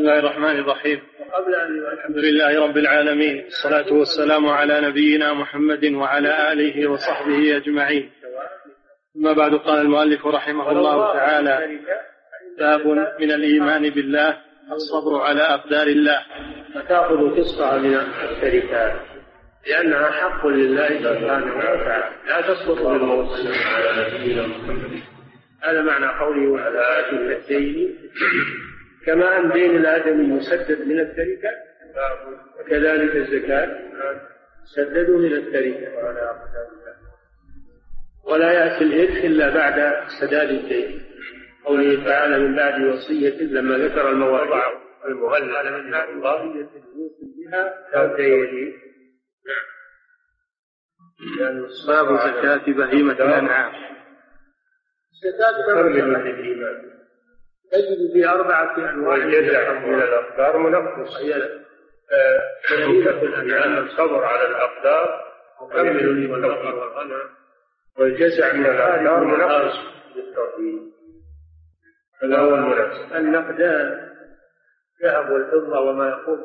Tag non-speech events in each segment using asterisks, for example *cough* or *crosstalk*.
بسم الله الرحمن الرحيم. وقبل أن الحمد لله رب العالمين. الصلاة والسلام على نبينا محمد وعلى آله وصحبه أجمعين. ثم بعد قال المؤلف رحمه الله تعالى باب من الإيمان بالله الصبر على أقدار الله. فتأخذ قسطها من الشركات لأنها حق لله سبحانه وتعالى. لا تسقط بالموت على نبينا محمد هذا معنى قوله وعلى آتي الدين كما أن دين الآدمي يسدد من التركة وكذلك الزكاة سددوا من التركة. ولا يأتي الإرث إلا بعد سداد الدين. قوله تعالى من بعد وصية لما ذكر المواضع المغلظة من بعد وصية يوصي بها كالدين. نعم باب زكاة بهيمة الأنعام. من الإيمان تجد في أربعة أنواع. والجزع من الأقدار منقص هي بهيمة الأنعام الصبر على الأقدار مكمل والغنم والجزع من الأقدار منقص بالتوحيد هذا هو المنافس النقدان الذهب والفضة وما يقول.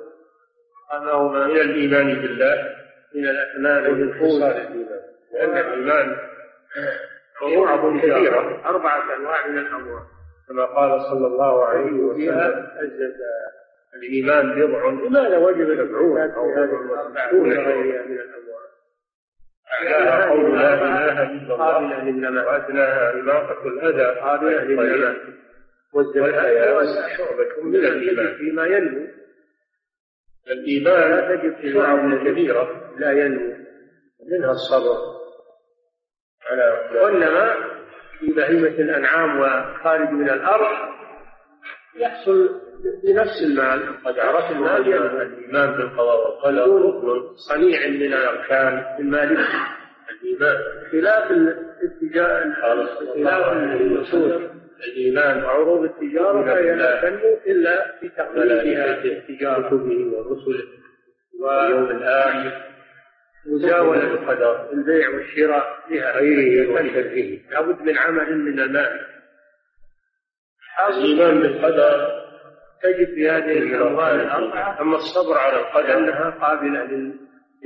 أنه من الإيمان بالله. من الأثمان الإيمان. لأن الإيمان فروع كثيرة أربعة أنواع من الأموال. كما قال صلى الله عليه وسلم. الإيمان بضع لماذا وجب سبعون أو وستون غيرها من الأموال. أعلاها قول لا إله إلا الله. وأدناها إماطة الأذى. قابلة للنماء والزكاة شعبة من الإيمان. فيما ينمو. الإيمان لا تجد شعب كبيرة. لا ينمو. منها الصبر. على وإنما في بهيمة الأنعام وخارج من الأرض يحصل بنفس المال. قد عرف المال الإيمان بالقضاء والقدر ركن صنيع من الأركان مال الإيمان. خلاف الاتجاه خلاف النصوص الإيمان. وعروض التجارة لا تنمو إلا في تقليدها التجارة ورسله. واليوم الآخر مزاولة القدر البيع والشراء فيها غيره وشركه لابد من عمل من المال. الإيمان بالقدر تجد في هذه الأموال الأربعة أما الصبر على القدر. أنها قابلة لل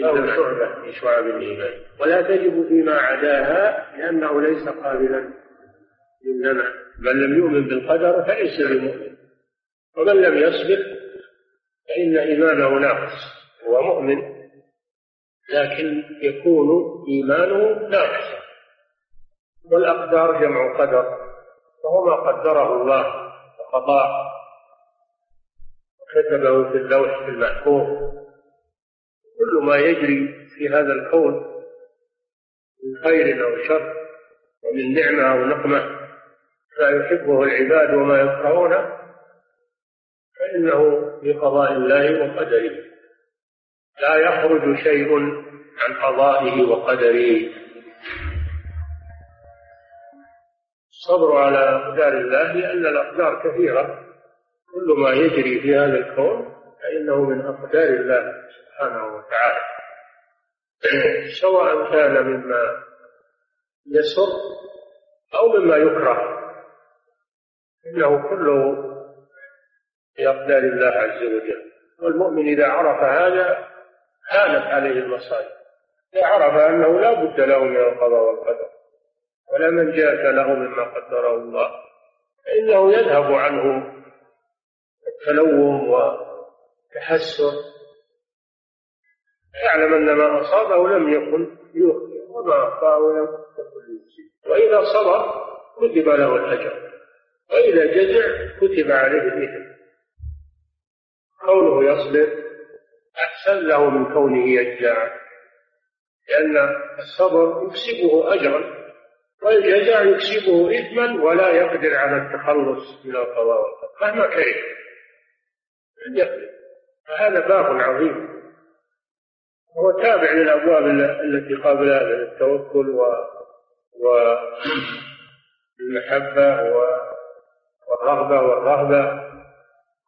أو شعبة في شعب الإيمان. ولا تجب فيما عداها لأنه ليس قابلا للنمع من لم يؤمن بالقدر فليس بمؤمن. ومن لم يصبر فإن إيمانه ناقص. هو مؤمن. لكن يكون إيمانه ناقصا والأقدار جمع قدر وهو ما قدره الله وقضاه وكتبه في اللوح المحفوظ. كل ما يجري في هذا الكون من خير أو شر ومن نعمة أو نقمة ما يحبه العباد وما يكرهونه فإنه بقضاء الله وقدره. لا يخرج شيء عن قضائه وقدره. الصبر على أقدار الله لأن الأقدار كثيرة. كل ما يجري في هذا الكون فإنه من أقدار الله سبحانه وتعالى. سواء كان مما يسر أو مما يكره. إنه كله بأقدار الله عز وجل. والمؤمن إذا عرف هذا هانت عليه المصائب. عرف أنه لا بد له من القضاء والقدر ولا من جاء له مما قدره الله. فإنه يذهب عنه التلوم وتحسر يعلم أن ما أصابه لم يكن يخطئ وما أخطأه لم يكن يصيب. وإذا صبر كتب له الأجر وإذا جزع كتب عليه الإثم. كونه يصبر أحسن له من كونه يجزع لأن الصبر يكسبه أجرا والجزع يكسبه إثما ولا يقدر على التخلص من القضاء والقدر مهما كره. فهذا باب عظيم. هو تابع للأبواب التي قبلها من التوكل و والمحبة والرغبة والرهبة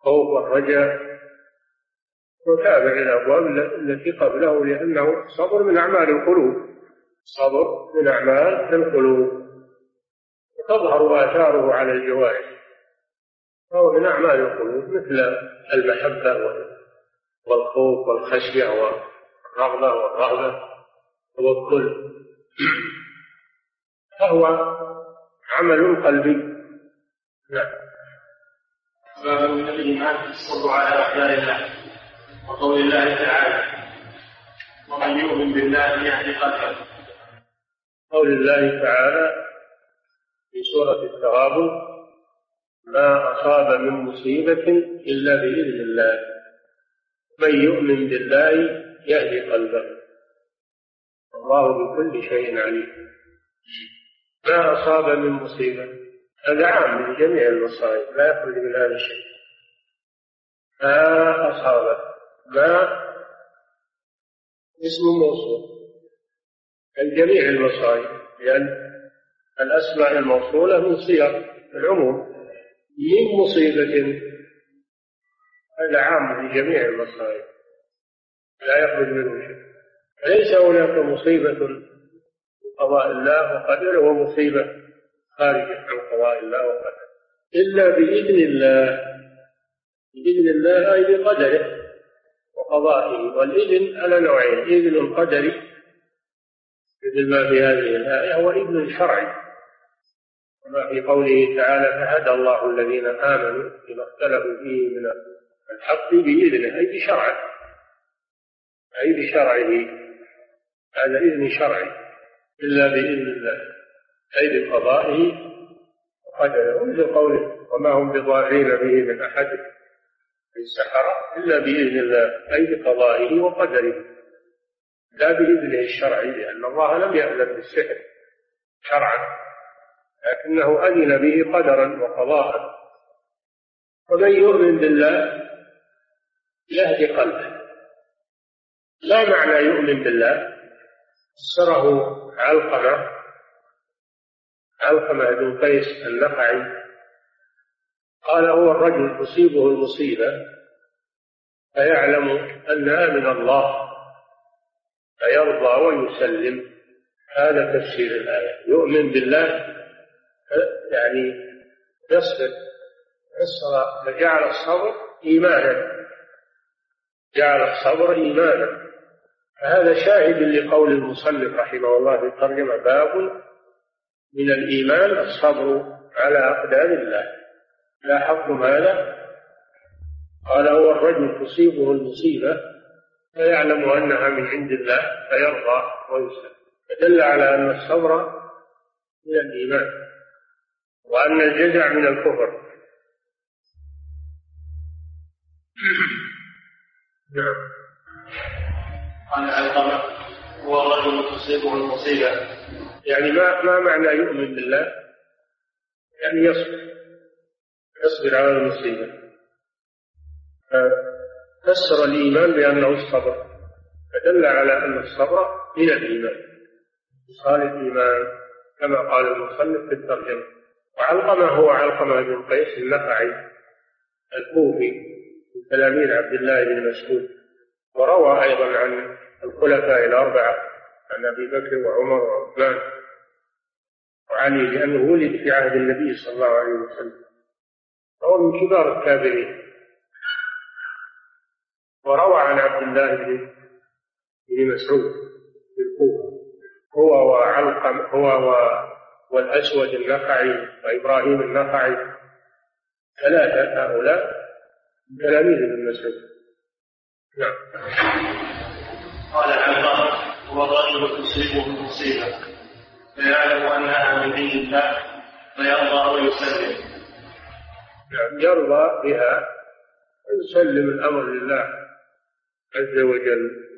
خوف والرجاء. وتابع الأبواب التي قبله لأنه صبر من أعمال القلوب. صبر من أعمال القلوب. تظهر آثاره على الجوارح. فهو من أعمال القلوب مثل المحبة والخوف والخشية والرغبة والرهبة والكل فهو عمل قلبي. نعم. باب من الايمان الصبر على اقدار الله وقول الله تعالى ومن يؤمن بالله يهدي قلبه. قول الله تعالى في سورة التغابن ما أصاب من مصيبة إلا بإذن الله. من يؤمن بالله يهدي قلبه. الله بكل شيء عليم. ما أصاب من مصيبة. هذا عام من جميع المصائب لا يخرج من هذا الشيء. ما أصاب ما اسم موصول جميع المصائب لأن الأسماء الموصولة من صيغ العموم من مصيبة هذا عام في جميع المصائب لا يخرج منه شيء. ليس هناك مصيبة قضاء الله وقدره ومصيبة خارجة عن قضاء الله وقدره. إلا بإذن الله. بإذن الله أي بقدره. وقضائه والإذن على نوعين إذن قدري مثل ما في هذه الآية وإذن شرعي كما في قوله تعالى فهدى الله الذين آمنوا بما اختلفوا فيه من الحق بإذنه أي بشرعه. أي بشرعه. هذا إذن شرعي إلا بإذن الله. أي بقضائه وقدره ومثل قوله وما هم بضارين به من أحد السحرة إلا بإذن الله أي بقضائه وقدره. لا بإذنه الشرعي لأن الله لم يأذن بالسحر شرعا لكنه أذن به قدرا وقضاء. ومن يؤمن بالله يهدي قلبه. لا معنى يؤمن بالله. فسره علقمة علقمة بن قيس النخعي. قال هو الرجل تصيبه المصيبة فيعلم أنها من الله فيرضى ويسلم. هذا تفسير الآية. يؤمن بالله يعني يصبر. يصبر. فجعل الصبر إيمانا. جعل الصبر إيمانا. فهذا شاهد لقول المصنف رحمه الله في الترجمة. باب من الإيمان الصبر على أقدار الله. لاحظتم هذا قال هو الرجل تصيبه المصيبة فيعلم أنها من عند الله فيرضى ويسلم. فدل على أن الصبر من الإيمان وأن الجزع من الكفر. نعم. قال علقمة هو الرجل تصيبه المصيبة. يعني ما ما معنى يؤمن بالله؟ يعني يصبر. يصبر على المصيبة. فسر الإيمان بأنه الصبر. فدل على أن الصبر من الإيمان. خصال الإيمان كما قال المصنف في الترجمة. وعلقمة هو علقمة بن قيس النخعي الكوفي من تلاميذ عبد الله بن مسعود. وروى أيضا عن الخلفاء الأربعة عن أبي بكر وعمر وعثمان. وعلي لأنه ولد في عهد النبي صلى الله عليه وسلم. وهو من كبار التابعين. وروى عن عبد الله بن مسعود في هو وعلقم هو و والأسود النخعي وإبراهيم النخعي. ثلاثة هؤلاء تلاميذ ابن مسعود. نعم. قال علقمة هو الرجل تصيبه المصيبة فيعلم أنها من دين الله فيرضى ويسلم. نعم يرضى بها ويسلم الأمر لله عز وجل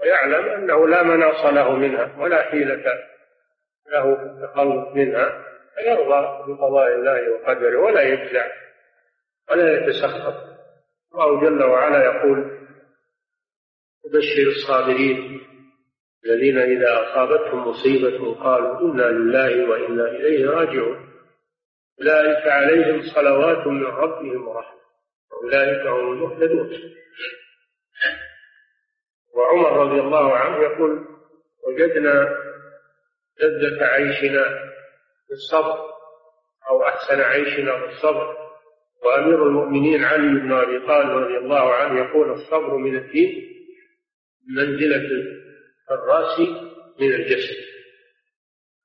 ويعلم أنه لا مناص له منها ولا حيلة له في التخلص منها فيرضى بقضاء الله وقدره ولا يجزع ولا يتسخط. الله جل وعلا يقول وبشر الصابرين الذين إذا أصابتهم مصيبة قالوا إنا لله وإنا إليه راجعون. أولئك عليهم صلوات من ربهم ورحمة. وأولئك هم المهتدون. وعمر رضي الله عنه يقول وجدنا لذة عيشنا بالصبر أو أحسن عيشنا بالصبر وأمير المؤمنين علي بن أبي طالب رضي الله عنه يقول الصبر من الدين منزلة الرأس من الجسد.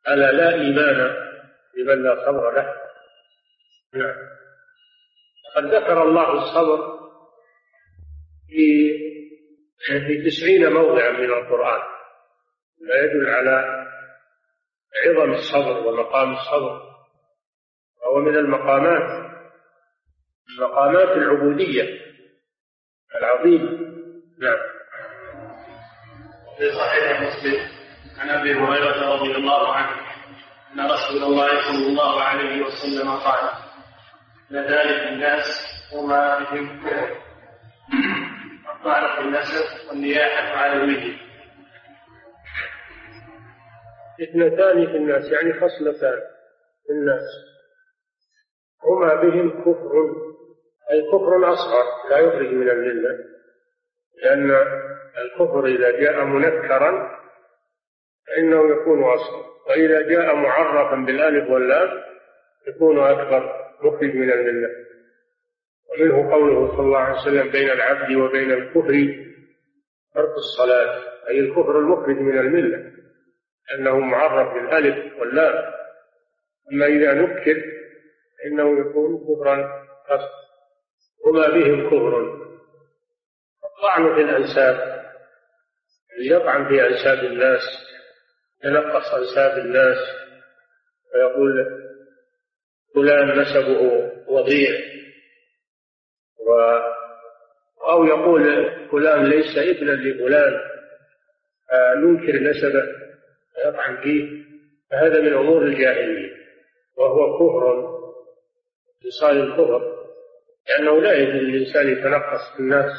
ألا لا إيمان لمن لا صبر له؟ قد ذكر الله الصبر في في تسعين موضعا من القرآن. لا يدل على عظم الصبر ومقام الصبر. وهو من المقامات مقامات العبودية العظيمة. نعم. في صحيح مسلم عن أبي هريرة رضي الله عنه أن رسول الله صلى الله عليه وسلم قال لذلك الناس وما بهم الطعن في النسب والنياحة على الميت اثنتان في الناس يعني خصلتان في الناس. هما بهم كفر أي كفر أصغر لا يخرج من الملة لأن الكفر إذا جاء منكرا فإنه يكون أصغر. وإذا جاء معرفا بالألف واللام يكون أكبر. مخرج من الملة. ومنه قوله صلى الله عليه وسلم بين العبد وبين الكفر ترك الصلاة أي الكفر المخرج من الملة أنه معرف بالألف واللام. أما إذا نكر فإنه يكون كفرا قصد. وما بهم كفر. الطعن في الأنساب يطعن في أنساب الناس ينقص أنساب الناس ويقول فلان نسبه وضيع. و أو يقول فلان ليس ابنا لفلان ننكر نسبه ويطعن فيه فهذا من أمور الجاهلية وهو كفر اتصال الكفر لأنه لا يجوز للإنسان يتنقص في الناس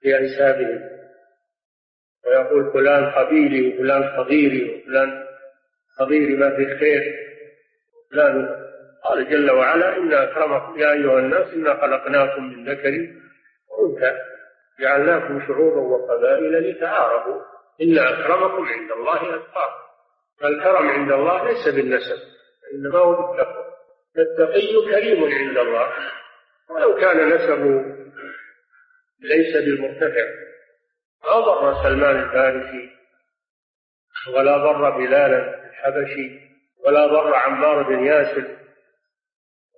في أنسابهم. ويقول فلان قبيلي وفلان صغيري وفلان صغيري ما في خير فلان قال جل وعلا إنا أكرمكم يا أيها الناس إنا خلقناكم من ذكر وأنثى. جعلناكم شعوبا وقبائل لتعارفوا. إن أكرمكم عند الله أتقاكم. فالكرم عند الله ليس بالنسب إنما هو بالتقوى. التقي كريم عند الله. ولو كان نسبه ليس بالمرتفع ما ضر سلمان الفارسي ولا ضر بلالا الحبشي ولا ضر عمار بن ياسر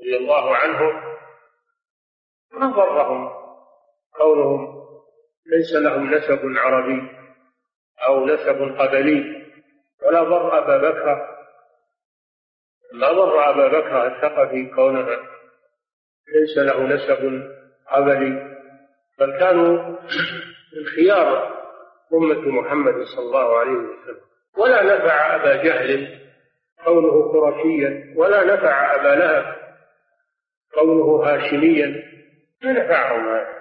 رضي الله عنه ما ضرهم كونهم ليس لهم نسب عربي أو نسب قبلي ولا ضر أبا بكر ما ضر أبا بكر الثقفي كونها ليس له نسب قبلي بل كانوا من خيار أمة محمد صلى الله عليه وسلم. ولا نفع أبا جهل كونه قرشيا ولا نفع أبا لهب كونه هاشميا ما نفعهم هذا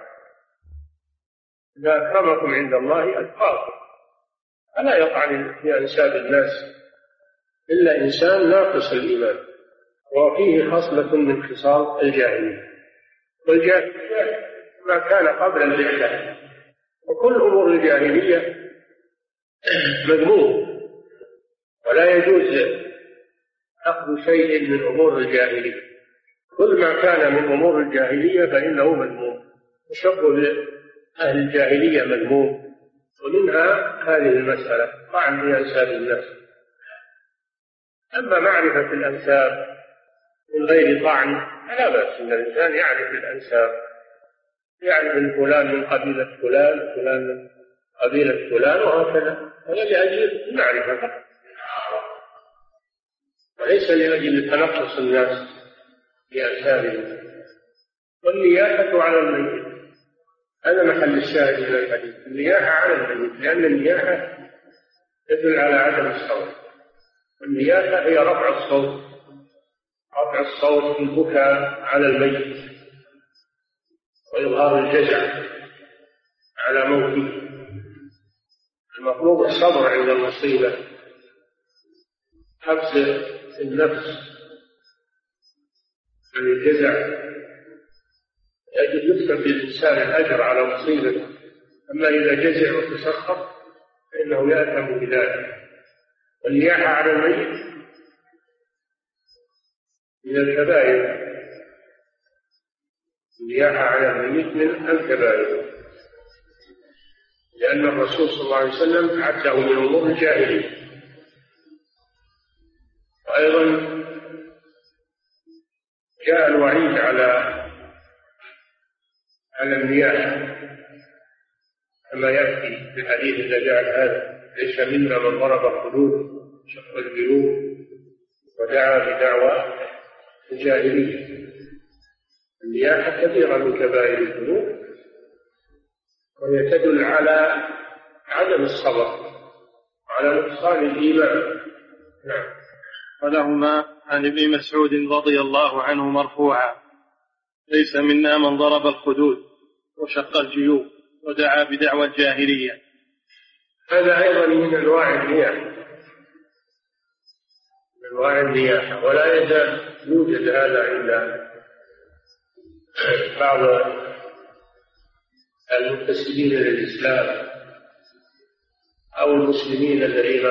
إذا أكرمكم عند الله أتقاكم. فلا يطعن في أنساب الناس إلا إنسان ناقص الإيمان. وفيه خصلة من خصال الجاهلية. والجاهلية ما كان قبل البعثة وكل أمور الجاهلية مذموم. ولا يجوز أخذ شيء من أمور الجاهلية. كل ما كان من أمور الجاهلية فإنه مذموم. الشق أهل الجاهلية مذموم. ومنها هذه المسألة طعن في أنساب الناس أما معرفة الأنساب من غير طعن فلا بأس أن الإنسان يعرف الأنساب. يعرف فلان من قبيلة فلان فلان من قبيلة فلان وهكذا. هذا لأجل المعرفة فقط. وليس لأجل تنقص الناس. بأنسابهم والنياحة على الميت. هذا محل الشاهد من الحديث. النياحة على الميت لأن النياحة تدل على عدم الصوت. والنياحة هي رفع الصوت. رفع الصوت في البكاء على الميت. وإظهار الجزع على موته. المطلوب الصبر عند المصيبة. حبس النفس. عن الجزع يجب يكتب للإنسان الأجر على مصيبته. أما إذا جزع وتسخط فإنه يأثم بذلك. والنياحة على الميت من الكبائر. النياحة على الميت من الكبائر. لأن الرسول صلى الله عليه وسلم عده من أمور الجاهلية. وأيضا جاء الوعيد على على النياحة كما يأتي في الحديث الذي هذا ليس منا من ضرب الخدود شق الجيوب ودعا بدعوى الجاهلية. النياحة كثيرة من كبائر الذنوب وهي تدل على عدم الصبر وعلى نقصان الإيمان. نعم. ولهما عن ابن مسعود رضي الله عنه مرفوعا. ليس منا من ضرب الخدود وشق الجيوب ودعا بدعوى الجاهلية. هذا أيضا من أنواع النياحة من أنواع النياحة ولا يزال يوجد هذا عند بعض المنتسبين للإسلام أو المسلمين الذين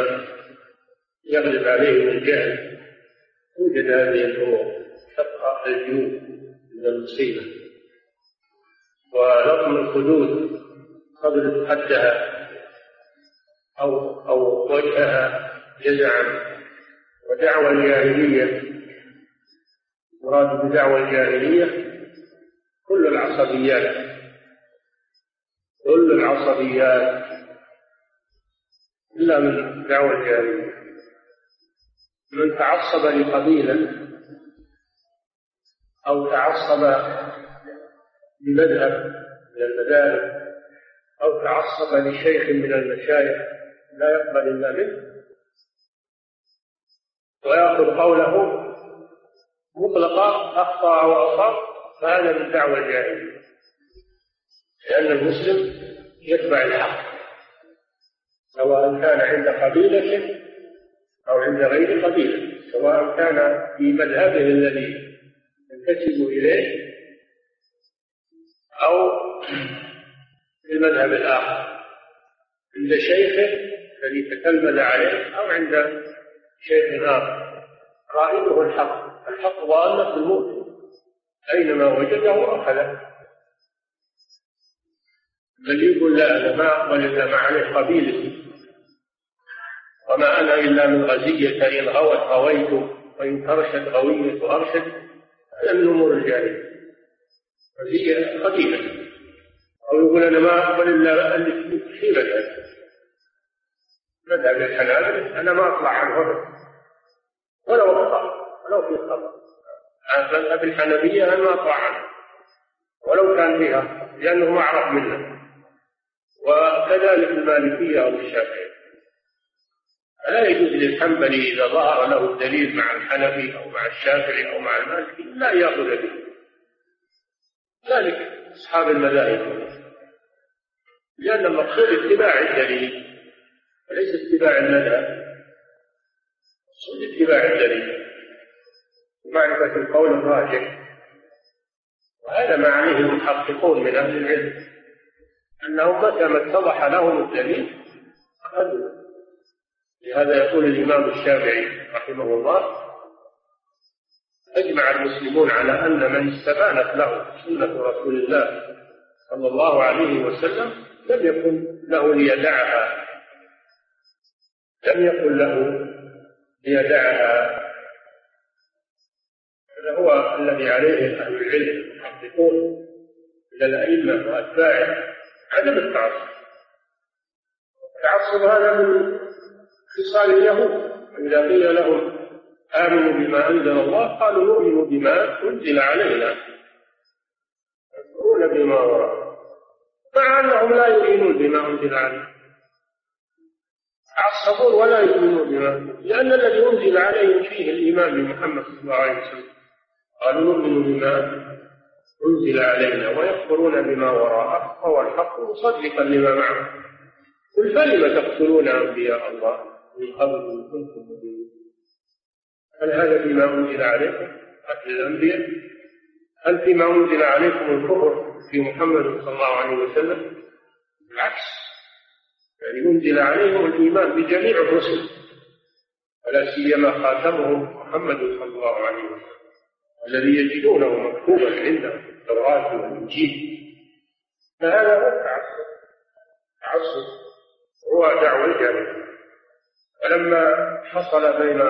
يغلب عليهم الجهل. توجد هذه الأمور شق الجيوب من المصيبة. ولطم الخدود قبل حدها أو أو وجهها جزعا. ودعوى الجاهلية مراد بدعوى الجاهلية كل العصبيات. كل العصبيات. إلا من دعوى الجاهلية. من تعصب لقبيلة أو تعصب لمذهب من المذاهب أو تعصب لشيخ من المشايخ لا يقبل إلا منه. ويأخذ قوله مطلقا أخطأ أو أصاب فهذا من دعوى الجاهلية لأن المسلم يتبع الحق سواء كان عند قبيلة أو عند غير قبيلة سواء كان في مذهبه الذي ينتسب إليه أو في المذهب الآخر. عند شيخه الذي تكلم عليه أو عند شيخ آخر. قائده الحق. الحق ضالة المؤمن. أينما وجده أخذه. بل يقول لا أنا ما أقبل إلا ما عليه قبيلتي وما أنا إلا من غزية إن غوت غويت وإن ترشد غوية أرشد هذا من أمور الجاهلية. غزية قديمة أو يقول أنا ما أقبل إلا اللي في مذهب الحنابلة أنا ما أطلع عن هدى ولو أخطأ ولو في خطأ مذهب الحنبية أنا ما أطلع عنه. ولو كان فيها لأنه أعرف منه. وكذلك المالكية أو الشافعية. لا يجوز للحنبلي إذا ظهر له الدليل مع الحنفي أو مع الشافعي أو مع المالكي لا يأخذ به. ذلك أصحاب المذاهب. لأن المقصود اتباع الدليل وليس اتباع المذهب. المقصود اتباع الدليل. معرفة القول الراجح. وهذا ما عليه المحققون من أهل العلم. أنهم متى ما اتضح لهم الدليل أخذوا لهذا يقول الإمام الشافعي رحمه الله أجمع المسلمون على أن من استبانت له سنة رسول الله صلى الله عليه وسلم لم يكن له ليدعها لم يكن له ليدعها. هذا هو الذي عليه أهل العلم يحققون إلى الأئمة وأتباعه عدم التعصب. التعصب هذا من خصال اليهود وإذا قيل لهم آمنوا بما أنزل الله قالوا نؤمن بما أنزل علينا. يكفرون بما وراء مع أنهم لا يؤمنون بما أنزل عليهم يعصبون ولا يؤمنون بما لأن الذي أنزل عليهم فيه الإيمان بمحمد صلى الله عليه وسلم. قالوا نؤمن بما أنزل علينا ويكفرون بما وراءه فهو الحق مصدقا لما معه. قل فلم تقتلون أنبياء الله؟ من قبل كنتم مؤمنين. هل هذا فيما أنزل عليكم؟ قتل الأنبياء. هل فيما أنزل عليكم الكفر في محمد صلى الله عليه وسلم؟ بالعكس يعني أنزل عليهم الإيمان بجميع الرسل. ولا سيما خاتمهم محمد صلى الله عليه وسلم. الذي يجدونه مكتوبا عندهم في التوراة والإنجيل. فهذا هو التعصب. تعصب هو دعوة الجاهلية فلما حصل بين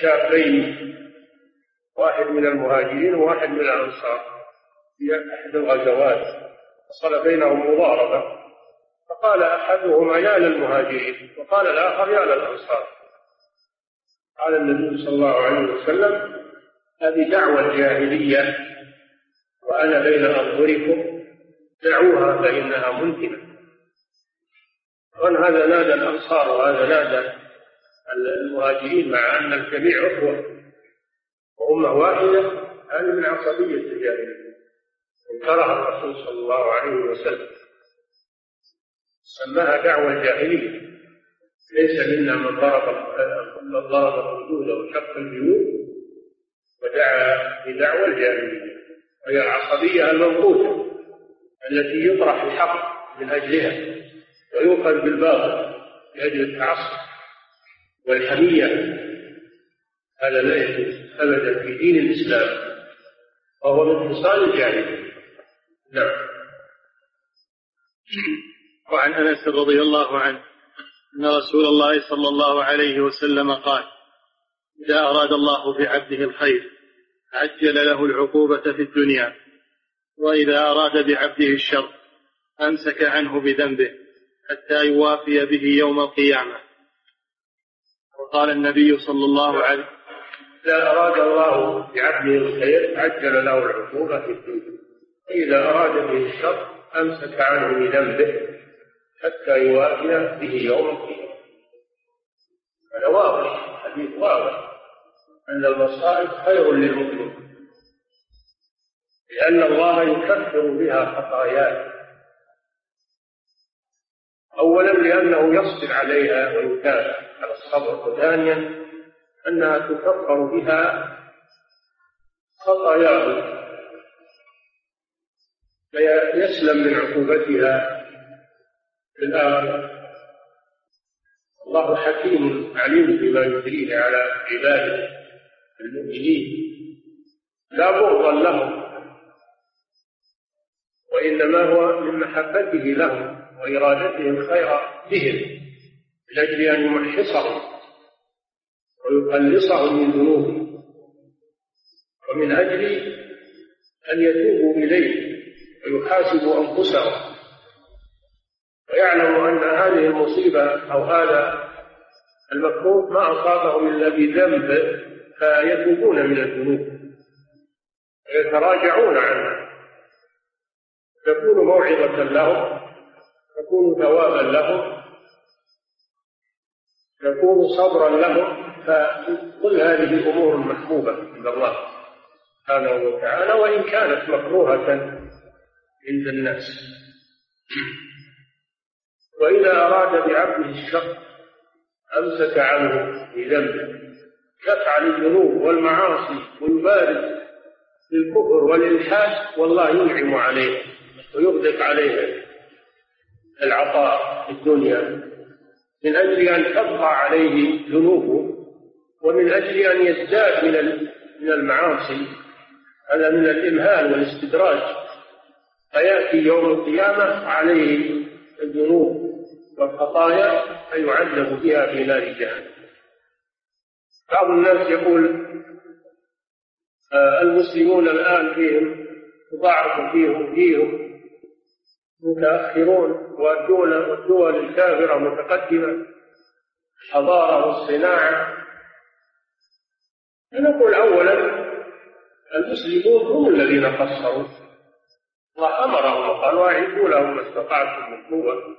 شابين واحد من المهاجرين وواحد من الأنصار في أحد الغزوات حصل بينهم مضاربة. فقال أحدهما يا للمهاجرين. وقال الآخر يا للأنصار. قال النبي صلى الله عليه وسلم هذه دعوة جاهلية وأنا بين أظهركم دعوها فإنها منتنة وأن هذا نادى الأنصار وهذا نادى المهاجرين مع أن الجميع أخوة وأمة واحدة هذه من عصبية الجاهلية انكرها الرسول صلى الله عليه وسلم. سماها دعوة جاهلية ليس منا من ضرب من ضرب الحدود وشق البيوت ودعا بدعوى الجاهلية. وهي العصبية المنقوصة التي يطرح الحق من أجلها. ويؤخذ بالباطل لأجل التعصب والحمية. هذا لا يجوز أبدا في دين الإسلام وهو من خصال الجاهلية. نعم. وعن أنس رضي الله عنه أن رسول الله صلى الله عليه وسلم قال إذا أراد الله بعبده الخير عجل له العقوبة في الدنيا وإذا أراد بعبده الشر أمسك عنه بذنبه حتى يوافي به يوم القيامة. وقال النبي صلى الله عليه إذا أراد الله بعبده الخير عجل له العقوبة في الدنيا. إذا أراد به الشر أمسك عنه بذنبه حتى يوافي به يوم القيامة. هذا واضح حديث واضح. أن المصائب خير للمؤمن لأن الله يكفر بها خطاياه أولا لأنه يصبر عليها ويكافئ على الصبر وثانيا أنها تكفر بها خطاياه. فيسلم من عقوبتها في الآخرة الله حكيم عليم بما يجريه على عباده المؤمنين. لا بغضا لهم وإنما هو من محبته لهم. وإرادته الخير بهم من أجل أن يمحصهم ويخلصهم من ذنوبهم ومن أجل أن يتوبوا إليه ويحاسبوا أنفسهم. ويعلم أن هذه المصيبة أو هذا المكروه ما أصابهم إلا بذنب فيتوبون من الذنوب ويتراجعون عنها. تكون موعظة لهم تكون ثوابا لهم تكون صبرا لهم فكل هذه أمور محبوبة عند الله سبحانه وتعالى وإن كانت مكروهة عند الناس. وإذا أراد بعبده الشر أمسك عنه بذنبه. يفعل الذنوب والمعاصي ويبارز بالكفر والإلحاد والله ينعم عليه ويغدق عليه. العطاء في الدنيا من أجل أن تبقى عليه ذنوبه ومن أجل أن يزداد من من المعاصي هذا من الإمهال والاستدراج. فيأتي يوم القيامة عليه الذنوب والخطايا فيعذب بها في نار جهنم. بعض الناس يقول آه المسلمون الآن فيهم تضاعف فيهم فيهم. متأخرون والدول والدول الكافرة متقدمة. الحضارة والصناعة نقول أولا المسلمون هم الذين قصروا الله أمرهم وقال واعدوا لهم ما استطعتم من قوة.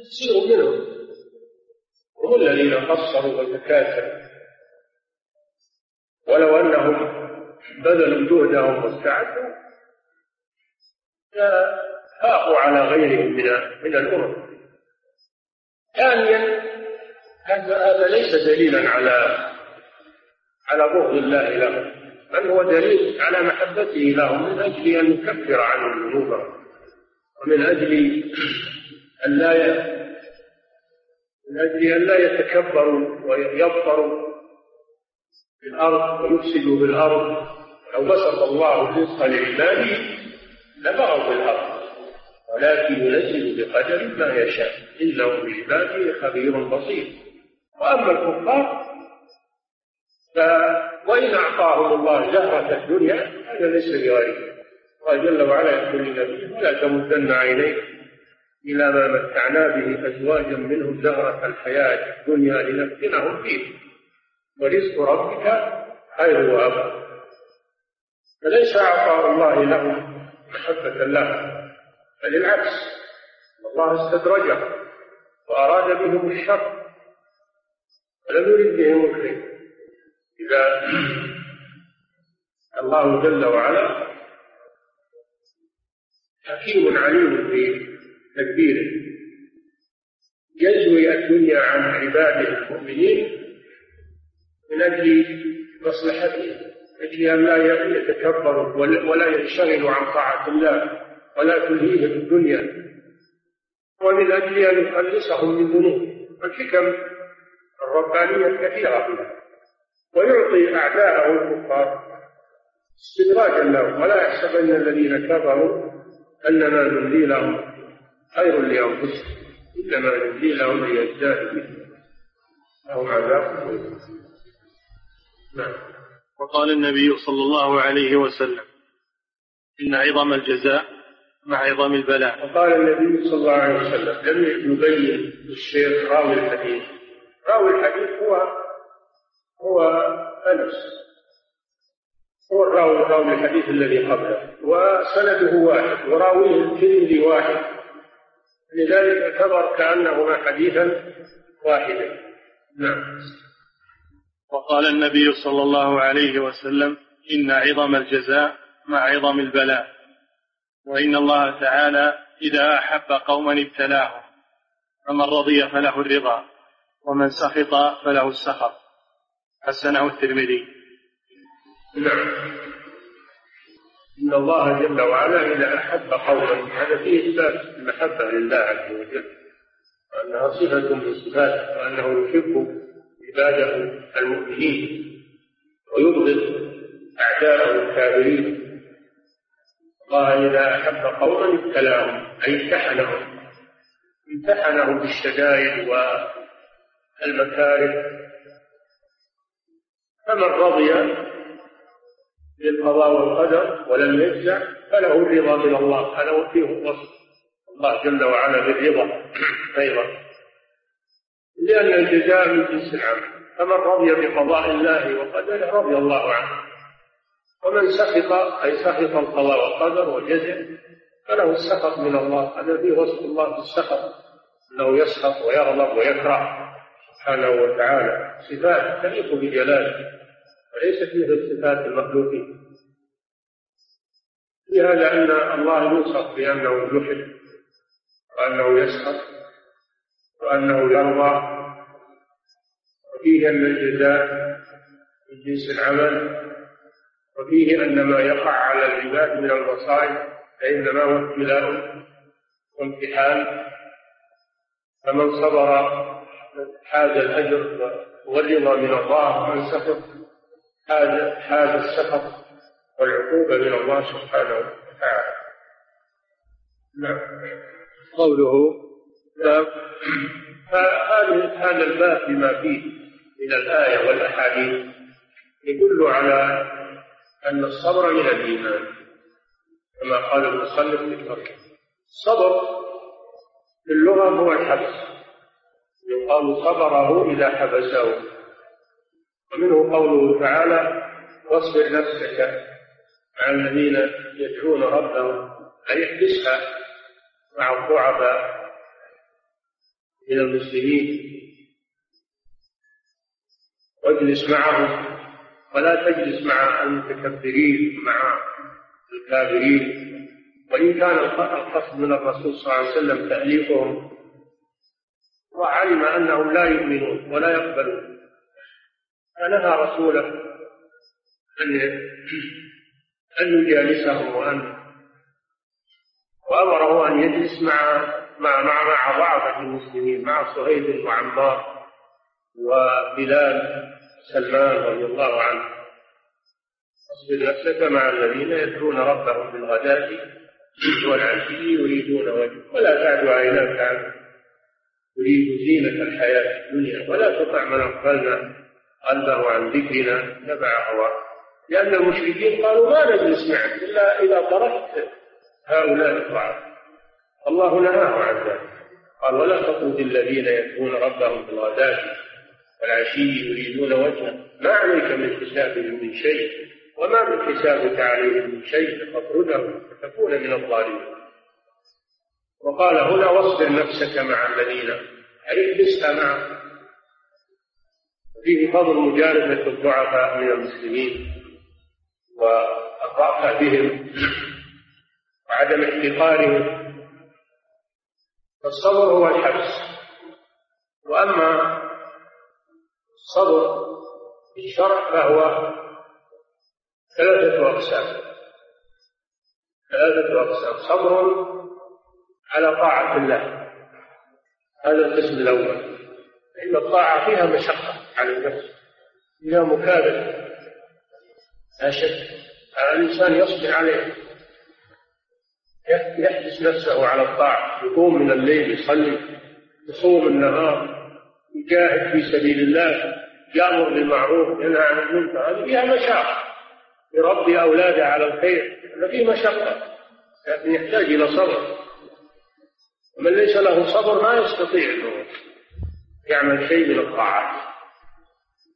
تصيروا منهم. هم الذين قصروا وتكاسلوا ولو أنهم بذلوا جهدهم واستعدوا فاقوا على غيرهم من من الأمم. ثانيا هذا ليس دليلا على على بغض الله لهم بل هو دليل على محبته لهم من أجل أن يكفر عنهم ذنوبهم ومن أجل أن لا من أجل أن لا يتكبروا ويظفروا في الأرض ويفسدوا في الأرض لو بسط الله الرزق لعباده لبغوا في الأرض. ولكن ينزل بقدر ما يشاء. إنه بعباده خبير بصير. وأما الكفار ف وإن أعطاهم الله زهرة الدنيا هذا ليس بغريب قال جل وعلا يقول لنبيه ولا تمدن عينيك إلى ما متعنا به أزواجا منهم زهرة الحياة الدنيا لنفتنهم فيه. ورزق ربك خير وأبقى. فليس أعطاء الله لهم محبة له. بل العكس. الله استدرجه وأراد بهم الشر ولم يرد بهم الخير. إذا الله جل وعلا حكيم عليم في تدبيره يزوي الدنيا عن عباده المؤمنين من أجل مصلحتهم أجل أن لا يتكبروا ولا ينشغلوا عن طاعة الله. ولا تلهيهم الدنيا. ومن أجل أن يخلصهم من ذنوب. الحكم الربانية كثيرة. فيها ويعطي أعداءه الكفار. استدراجا لهم ولا يحسبن الذين كفروا أنما نملي لهم خير لأنفسهم. إنما نملي لهم ليزدادوا لهم عذاب نعم. وقال النبي صلى الله عليه وسلم إن عظم الجزاء مع عظم البلاء. وقال النبي صلى الله عليه وسلم لم يبين الشيخ راوي الحديث. راوي الحديث هو هو أنس. هو الراوي راوي الحديث الذي قبله. وسنده واحد وراويه الترمذي واحد. لذلك اعتبر كأنهما حديثا واحدا. نعم. وقال النبي صلى الله عليه وسلم إن عظم الجزاء مع عظم البلاء. وإن الله تعالى إذا أحب قوما ابتلاهم فمن رضي فله الرضا ومن سخط فله السخط. حسنه الترمذي. نعم. إن الله جل وعلا إذا أحب قوما هذا فيه إثبات المحبة لله عز وجل وأنها صفة من صفاته وأنه يحب عباده المؤمنين ويبغض أعداءه الكافرين. الله إذا أحب قوما ابتلاهم أي امتحنهم. امتحنهم بالشدائد والمكاره. فمن رضي بالقضاء والقدر ولم يجزع فله الرضا من الله هذا فيه وصف الله جل وعلا بالرضا أيضا. لأن الجزاء من جنس العمل. فمن رضي بقضاء الله وقدره رضي الله عنه. ومن سخط أي سخط القضاء والقدر وجزع فله السخط من الله. هذا فيه وصف الله بالسخط أنه يسخط ويغضب ويكره سبحانه وتعالى. صفات تليق بجلاله وليس فيه صفات المخلوقين. لهذا أن الله يوصف بأنه يحب وأنه يسخط وأنه يرضى. وفيه أن الجزاء من جنس العمل وفيه أن ما يقع على العباد من المصائب فإنما هو ابتلاء وامتحان فمن صبر حاز الأجر والرضا من الله ومن سخط حاز حاز السخط والعقوبة من الله سبحانه وتعالى. نعم. قوله فهذه هذا الباب بما فيه من الآية والأحاديث يدل على أن الصبر من الإيمان كما قال المصنف في الفرق الصبر في اللغة هو الحبس. يقال صبره إذا حبسه. ومنه قوله تعالى واصبر نفسك مع الذين يدعون ربهم. أي احبسها مع الضعفاء من المسلمين. واجلس معهم. ولا تجلس مع المتكبرين مع الكافرين. وإن كان القصد من الرسول صلى الله عليه وسلم تأليفهم وعلم أنهم لا يؤمنون ولا يقبلون. فنهى رسوله أن أن يجالسهم وأن وأمره أن يجلس مع مع مع مع ضعفة المسلمين مع صهيب وعمار وبلال. سلمان رضي الله عنه. اصبر نفسك مع الذين يدعون ربهم بالغداة والعشي يريدون وجهه ولا تعد عيناك عنه. تريد زينة الحياة الدنيا. ولا تطع من أغفلنا. قلبه عن ذكرنا نبع هواه. لأن المشركين قالوا ما نجلس معك إلا إذا تركت هؤلاء الضعف. الله نهاه عن ذلك. قال ولا تطرد الذين يدعون ربهم بالغداة والعشي يريدون وجهه. ما عليك من حسابهم من شيء وما من حسابك عليهم من شيء فتطردهم فتكون من الظالمين. وقال هنا واصبر نفسك مع الذين أي اجلسها معهم. فيه فضل مجالسة الضعفاء من المسلمين والرأفة بهم وعدم احتقارهم. فالصبر هو الحبس. وأما الصبر في الشرع فهو ثلاثة أقسام. ثلاثة أقسام. صبر على طاعة الله. هذا القسم الأول. فإن الطاعة فيها مشقة على النفس فيها مكابرة لا شك الإنسان يصبر عليه. يحبس نفسه على الطاعة. يقوم من الليل يصلي يصوم النهار. يجاهد في سبيل الله يأمر بالمعروف ينهى عن المنكر هذه فيها مشاقة. يربي أولاده على الخير هذا فيه مشقة. لكن يحتاج إلى صبر. ومن ليس له صبر ما يستطيع أنه يعمل شيء من الطاعات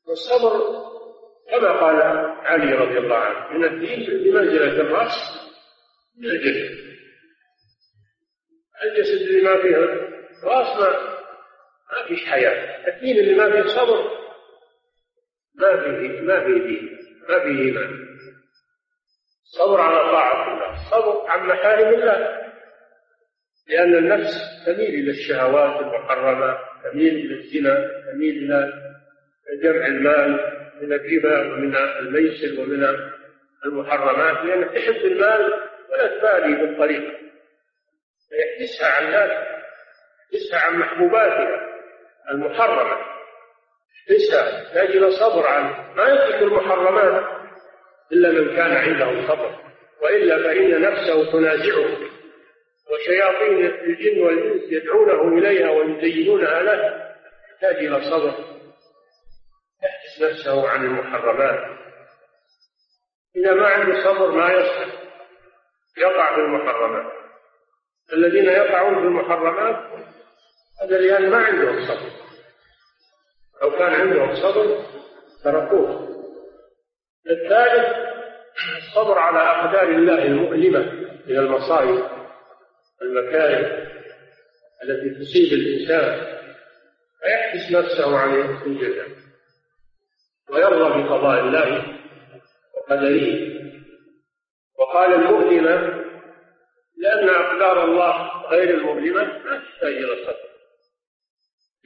والصبر كما قال علي رضي الله عنه من الدين بمنزلة الرأس من الجسد. الجسد اللي ما فيه رأس ما ما فيش حياة. الدين اللي ما فيه صبر ما فيه ما فيه دين ما فيه إيمان. صبر على طاعة الله صبر عن محارم الله. لأن النفس تميل إلى الشهوات المحرمة تميل إلى الزنا تميل إلى جمع المال من الربا ومن الميسر ومن المحرمات. لأنها تحب المال ولا تبالي بالطريق. فيحبسها عن ذلك يحبسها عن محبوباتها. المحرمة. يحبسها يحتاج إلى صبر عنه. ما يترك المحرمات إلا من كان عنده صبر. وإلا فإن نفسه تنازعه. وشياطين الجن والإنس يدعونه إليها ويزينونها له. يحتاج إلى صبر. يحبس نفسه عن المحرمات. إذا ما عنده صبر ما يصبر. يقع في المحرمات. الذين يقعون في المحرمات هذا لأن ما عندهم صبر. لو كان عندهم صبر تركوه. الثالث الصبر على أقدار الله المؤلمة من المصائب المكاره التي تصيب الإنسان. فيحبس نفسه عن الجزاء ويرضى بقضاء الله وقدره. وقال المؤلمة لأن أقدار الله غير المؤلمة ما تحتاج إلى الصبر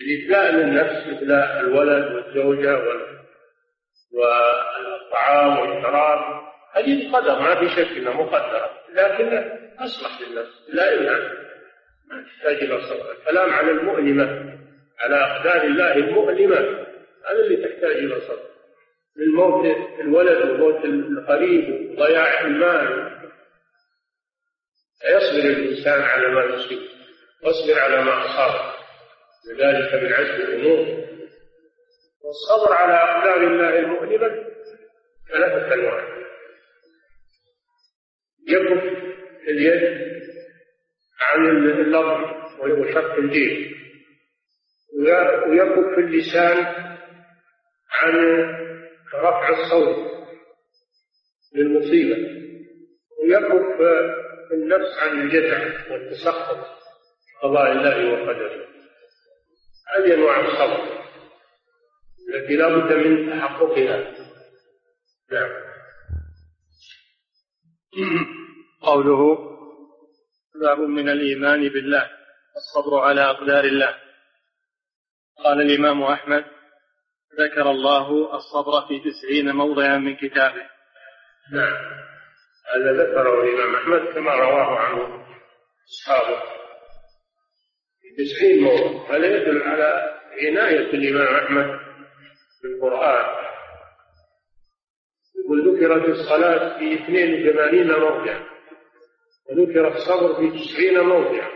الإبلاء للنفس مثل الولد والزوجة والطعام والشراب. هذه قدر ما في شك إنها مقدرة لكن أصلح للنفس لا يمنع ما تحتاج إلى صبر. الكلام على المؤلمة على أقدار الله المؤلمة هذا اللي تحتاج إلى صبر. من موت الولد وموت القريب وضياع المال. فيصبر الإنسان على ما يصيب واصبر على ما أصابه. وذلك من عزم الأمور والصبر على أقدار الله المؤلمة ثلاثة أنواع يكف اليد عن اللفظ وهو شق الجيب. ويكف اللسان عن رفع الصوت للمصيبة. ويكف النفس عن الجزع والتسخط قضاء الله وقدره. هذه أنواع الصبر التي لا بد من تحققها. نعم. قوله باب من الإيمان بالله الصبر على أقدار الله. قال الإمام أحمد ذكر الله الصبر في تسعين موضعا من كتابه. نعم. هذا ذكره الإمام أحمد كما رواه عنه أصحابه. تسعين موضع هذا يدل على عناية الإمام أحمد بالقرآن. وذكرت الصلاة في 82 موضع وذكر الصبر في 90 موضع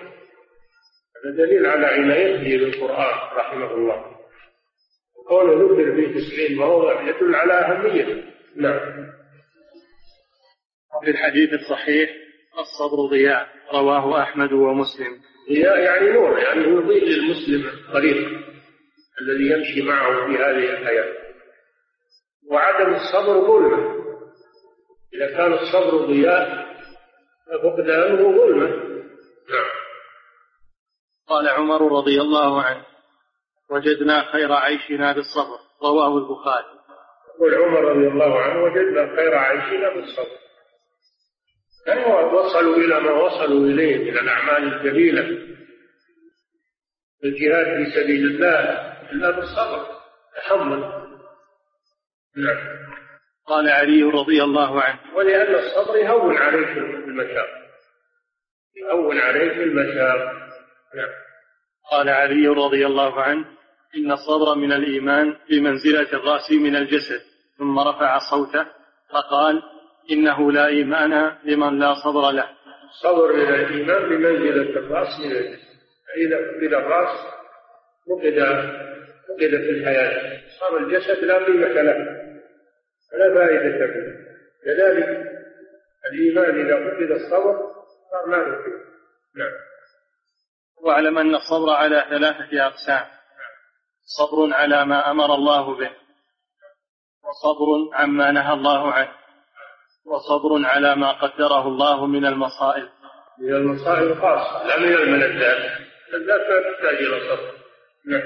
هذا دليل على عنايته بالقرآن رحمه الله. وكونه ذكر في 90 موضع يدل على أهميته. نعم. في الحديث الصحيح الصبر ضياء رواه أحمد ومسلم. ضياء يعني نور يعني يضيء للمسلم الطريق الذي يمشي معه في هذه الحياة. وعدم الصبر ظلمة. إذا كان الصبر ضياء ففقدانه ظلمة. نعم. قال عمر رضي الله عنه وجدنا خير عيشنا بالصبر رواه البخاري. يقول عمر رضي الله عنه وجدنا خير عيشنا بالصبر. يعني وصلوا إلى ما وصلوا إليه من الأعمال الجميلة الجهاد في سبيل الله إلا بالصبر. تحمل نعم. قال علي رضي الله عنه. ولأن الصبر يهون عليك المشاق. يهون عليك المشاق. نعم. قال علي رضي الله عنه إن الصبر من الإيمان بمنزلة الرأس من الجسد ثم رفع صوته فقال إنه لا إيمان لمن لا صبر له. الصبر من الإيمان بمنزلة الرأس من فإذا فقد الرأس فقد فقد في الحياة. صار الجسد لا قيمة له ولا فائدة فيه كذلك الإيمان إذا فقد الصبر صار ما له نعم. واعلم أن الصبر على ثلاثة أقسام. صبر على ما أمر الله به وصبر عما نهى الله عنه. وصبر على ما قدره الله من المصائب. من المصائب خاصة لا من الملذات الملذات لا تحتاج إلى صبر. نعم.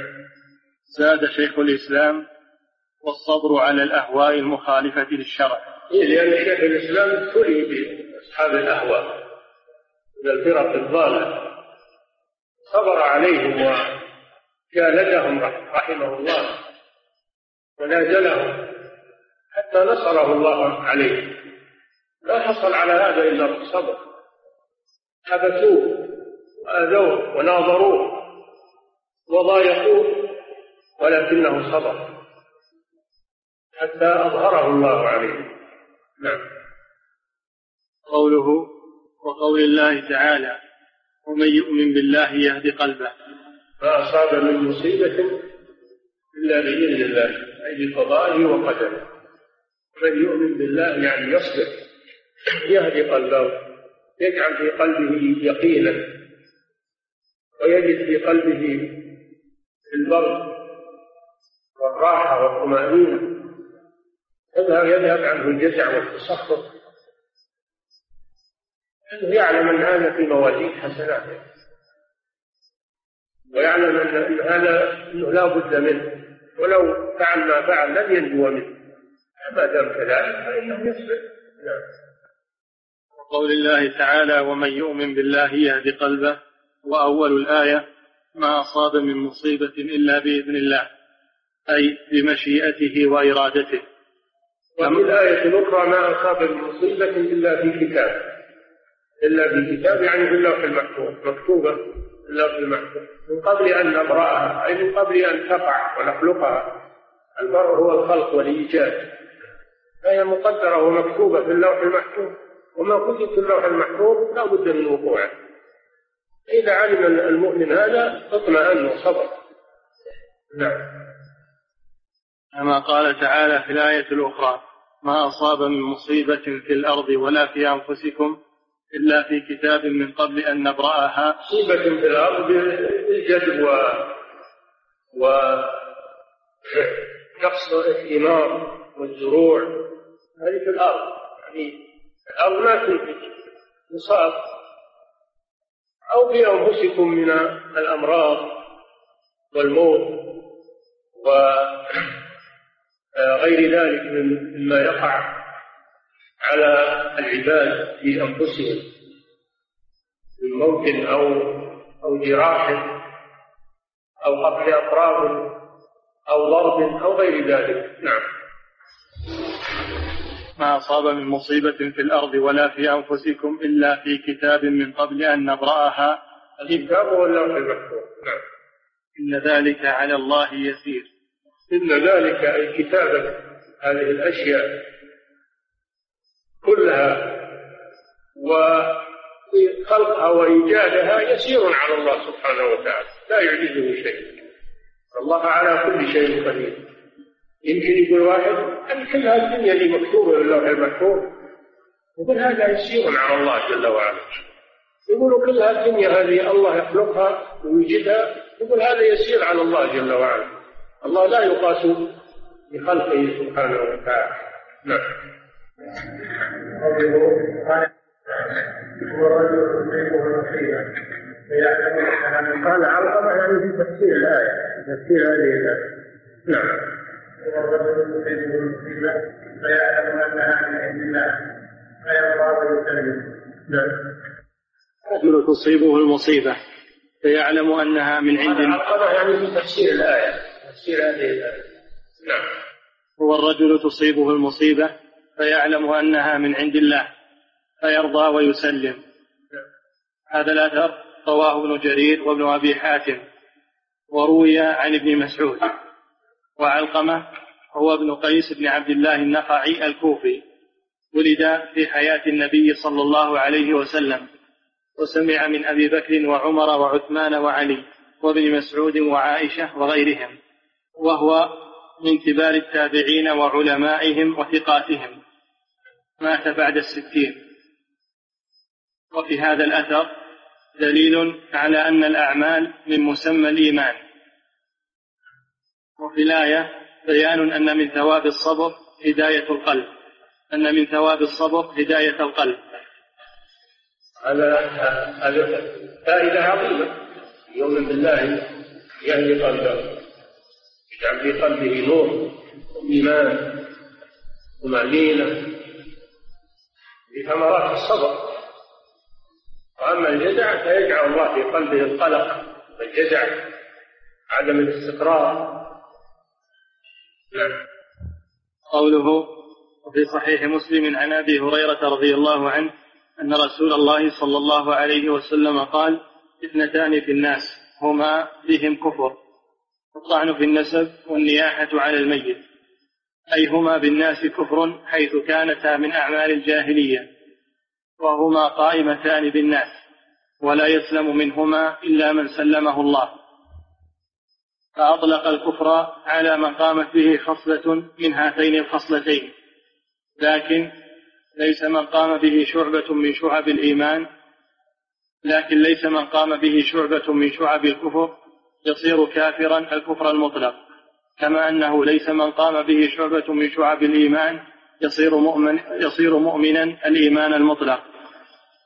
زاد شيخ الإسلام والصبر على الأهواء المخالفة للشرع. إيه لأن شيخ الإسلام ابتلي بأصحاب الأهواء. من الفرق الضالة. صبر عليهم وجالدهم رحمه الله. ونازلهم حتى نصره الله عليه ما حصل على هذا إلا بالصبر حبسوه وآذوه وناظروه وضايقوه ولكنه صبر. حتى أظهره الله عليه. نعم. قوله وقول الله تعالى ومن يؤمن بالله يهدي قلبه. ما أصاب من مصيبة إلا بإذن الله أي بقضائه وقدره. من يؤمن بالله يعني يصبر. يهدي قلبه يجعل في قلبه يقينا ويجد في قلبه البرد والراحة والطمأنينة. يذهب يذهب عنه الجزع والتسخط أنه يعلم أن هذا في موازين حسناته ويعلم أن هذا أنه لا بد منه. ولو فعل ما فعل لن ينجو منه. ما دام كذلك فإنه يصبر. نعم. وقول الله تعالى ومن يؤمن بالله يهد قلبه. وأول الآية ما أصاب من مصيبة إلا بإذن الله. أي بمشيئته وإرادته. وفي الآية الأخرى ما أصاب من مصيبة إلا في كتاب. إلا في كتاب يعني في اللوح المحفوظ مكتوبة في اللوح المحفوظ من قبل أن نبرأها أي من قبل أن تقع ونخلقها. البرء هو الخلق والإيجاد. فهي مقدرة ومكتوبة في اللوح المحفوظ وما كتب في اللوح المحفوظ لا بد من وقوعه. إذا علم المؤمن هذا أطمأن وصبر. نعم. كما قال تعالى في الآية الأخرى ما أصاب من مصيبة في الأرض ولا في أنفسكم إلا في كتاب من قبل أن نبرأها. مصيبة في الأرض بالجذب و و نقص الثمار والزروع هذه في الأرض. يعني الأرض ما تنتج مصاب أو في أنفسكم من الأمراض والموت وغير *clears throat* ذلك مما يقع على العباد في أنفسهم. من موت أو أو جراح أو قطع أطراف أو ضرب أو غير ذلك. نعم. ما أصاب من مصيبة في الأرض ولا في أنفسكم إلا في كتاب من قبل أن نبرأها. الكتاب واللوح المحفوظ نعم. إن ذلك على الله يسير. إن ذلك أي كتابة هذه الأشياء كلها وخلقها وإيجادها يسير على الله سبحانه وتعالى. لا يعجزه شيء. الله على كل شيء قدير. يمكن يقول واحد هل كل هالدنيا اللي مكتوبة في اللوح المحفوظ يقول هذا يسير على الله جل وعلا. يقولوا كل هالدنيا هذه الله يخلقها ويوجدها يقول هذا يسير على الله جل وعلا. الله لا يقاس بخلقه سبحانه وتعالى. نعم. قال علقمة يعني في تفسير الآية. تفسير هذه الآية. نعم. والرجل تصيبه المصيبة فيعلم أنها من عند الله فيرضى ويسلم نعم الرجل تصيبه المصيبة فيعلم أنها من عند الله يعني في تفسير الآية تفسير هذه الآية. نعم. هو الرجل تصيبه المصيبة فيعلم أنها من عند الله فيرضى ويسلم. هذا الأثر رواه ابن جرير وابن أبي حاتم وروي عن ابن مسعود. وعلقمة هو ابن قيس بن عبد الله النخعي الكوفي ولد في حياة النبي صلى الله عليه وسلم وسمع من أبي بكر وعمر وعثمان وعلي وابن مسعود وعائشة وغيرهم وهو من كبار التابعين وعلمائهم وثقاتهم. مات بعد الستين. وفي هذا الأثر دليل على أن الأعمال من مسمى الإيمان. وفي الآية بيان أن من ثواب الصبر هداية القلب. أن من ثواب الصبر هداية القلب. هذا هذا فائدة عظيمة. يؤمن بالله يهدي قلبه يجعل في قلبه نور إيمان طمأنينة. بثمرات الصبر. وأما الجزع فيجعل الله في قلبه القلق والجزع عدم الاستقرار. قوله وفي صحيح مسلم عن أبي هريرة رضي الله عنه أن رسول الله صلى الله عليه وسلم قال اثنتان في الناس هما بهم كفر الطعن في النسب والنياحة على الميت أي هما بالناس كفر حيث كانتا من أعمال الجاهلية وهما قائمتان بالناس ولا يسلم منهما إلا من سلمه الله. فأطلق الكفر على من قامت به خصلة من هاتين الخصلتين لكن ليس من قام به شعبة من شعب الإيمان لكن ليس من قام به شعبة من شعب الكفر يصير كافرا الكفر المطلق كما أنه ليس من قام به شعبة من شعب الإيمان يصير مؤمن يصير مؤمنا الإيمان المطلق.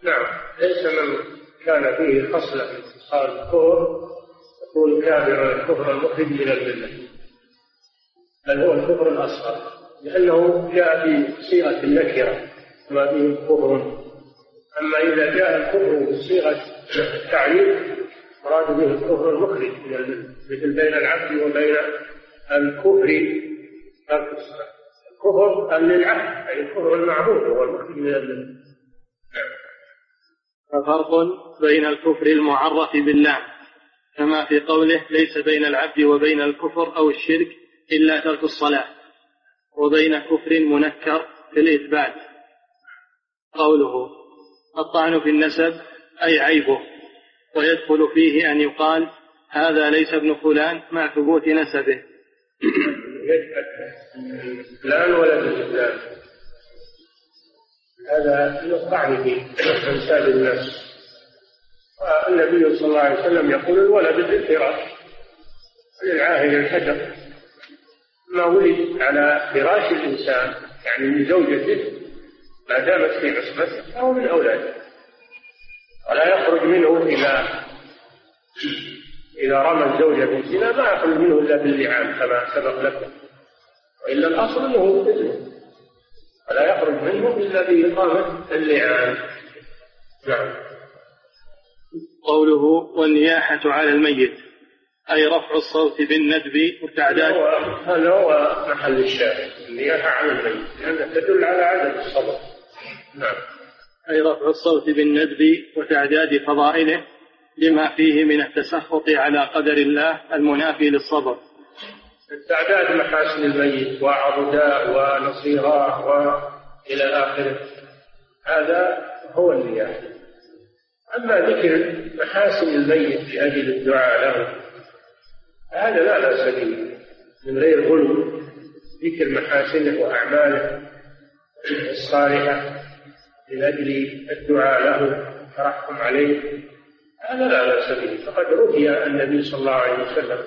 نعم ليس من كان فيه خصلة من خصال الكفر يكون كافرا الكفر المخرج من الملة. بل هو الكفر الأصغر لأنه جاء في صيغة النكرة ما فيه كفر أما إذا جاء الكفر بصيغه التعريف مراد به الكفر المخرج من الملة مثل بين العبد وبين الكفر ترك الصلاه كفر للعهد أي الكفر المعبود هو المخرج من الملة. ففرق بين الكفر المعرف بالله. كما في قوله ليس بين العبد وبين الكفر أو الشرك إلا ترك الصلاة وبين كفر منكر في الإثبات. قوله الطعن في النسب أي عيبه ويدخل فيه أن يقال هذا ليس ابن فلان مع ثبوت نسبه. فلان ولد فلان هذا يقعني في انساب الناس والنبي صلى الله عليه وسلم يقول الولد بالفراش للعاهل الحجر. ما ولد على فراش الإنسان يعني من زوجته ما دامت في عصمته فهو من أولاده. ولا يخرج منه اذا إذا رمى الزوجة بالزنا ما يخرج منه إلا باللعان كما سبق لكم. وإلا الأصل أنه ابنه ولا يخرج منه إلا بإقامة اللعان. نعم. قوله والنياحة على الميت أي رفع الصوت بالندب وتعداد هذا هو محل الشاهد النياحة على الميت لأنها تدل على عدم الصبر. نعم. أي رفع الصوت بالندب وتعداد فضائله لما فيه من التسخط على قدر الله المنافي للصبر. استعداد محاسن الميت وعضداء ونصيراه وإلى آخره. هذا هو النياحة. أما ذكر محاسن الميت لأجل الدعاء له هذا لا بأس به من غير غلو ذكر محاسنه وأعماله الصالحة من أجل الدعاء له الترحم عليه هذا لا بأس به. فقد رؤي النبي صلى الله عليه وسلم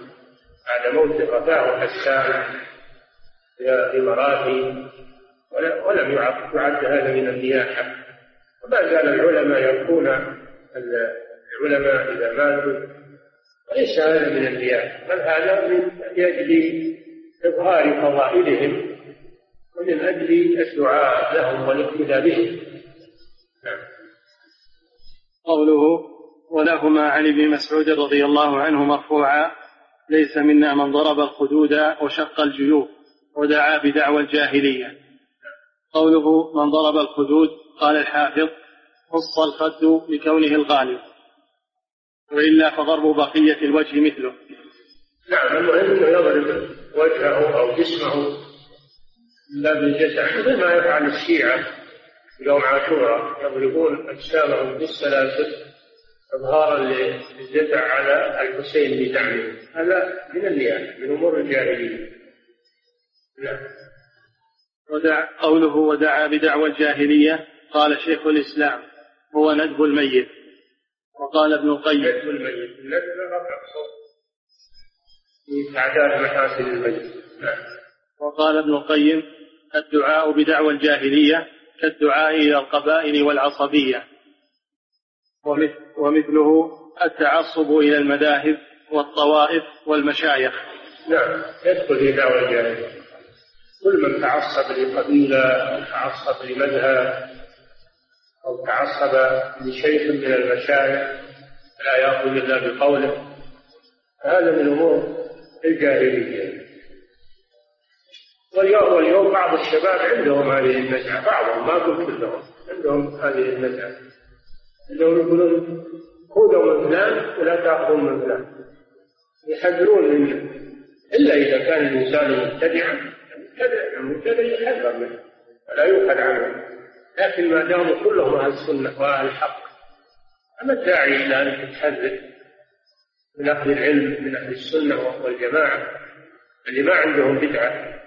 بعد موته رفعه حسان إلى مراته ولم يعد هذا من النياحة. وما زال العلماء يرقون العلماء إذا ماتوا وليس هذا من النياحة بل هذا من أجل إظهار فضائلهم ومن أجل الدعاء لهم والاقتداء بهم نعم. قوله ولهما عن ابن مسعود رضي الله عنه مرفوعا ليس منا من ضرب الخدود وشق الجيوب ودعا بدعوى الجاهلية قوله من ضرب الخدود قال الحافظ خص الخد لكونه الغالب. وإلا فضرب بقية الوجه مثله. نعم المهم أنه يضرب وجهه أو جسمه لا بالجزع مثل ما يفعل الشيعة يوم عاشوراء يضربون أجسامهم بالسلاسل إظهارا للجزع على الحسين بدعمه هذا من النيات من أمور الجاهلية. نعم. ودع قوله ودعا بدعوى الجاهلية قال شيخ الإسلام. هو ندب الميت. وقال ابن القيم. ندب الميت. الندب رفع الصوت. في تعداد محاسن الميت. نعم. وقال ابن القيم. الدعاء بدعوى الجاهلية كالدعاء إلى القبائل والعصبية. ومثله التعصب إلى المذاهب والطوائف والمشايخ. نعم. يدخل في دعوى الجاهلية. كل من تعصب لقبيلة تعصب لمذهب أو تعصب لشيخ من المشايخ لا يأخذ إلا بقوله. هذا من أمور الجاهلية. واليوم واليوم بعض الشباب عندهم هذه النزعة. بعضهم ما أقول كلهم عندهم هذه النزعة. عندهم يقولون خذوا من فلان ولا تأخذون من فلان. يحذرون منه. إلا إذا كان الإنسان مبتدعا المبتدع يحذر منه. ولا يؤخذ عنه. لكن ما داموا كلهم أهل السنة وأهل الحق أما الداعي إلى أن تحذر من أهل العلم من أهل السنة والجماعة اللي ما عندهم بدعة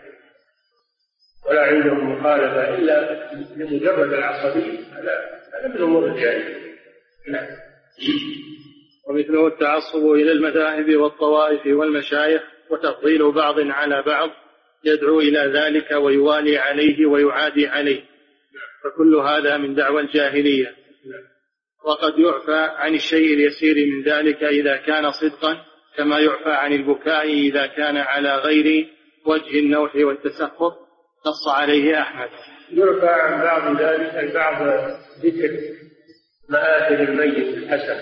ولا عندهم مخالفة إلا لمجرد العصبية. هذا هذا من أمور الجاهلية نعم. ومثله التعصب إلى المذاهب والطوائف والمشايخ وتفضيل بعض على بعض يدعو إلى ذلك ويوالي عليه ويعادي عليه. فكل هذا من دعوى الجاهلية. وقد يعفى عن الشيء اليسير من ذلك إذا كان صدقا كما يعفى عن البكاء إذا كان على غير وجه النوح والتسخط نص عليه أحمد. يعفى عن بعض ذلك بعض ذكر مآثر الميت الحسن.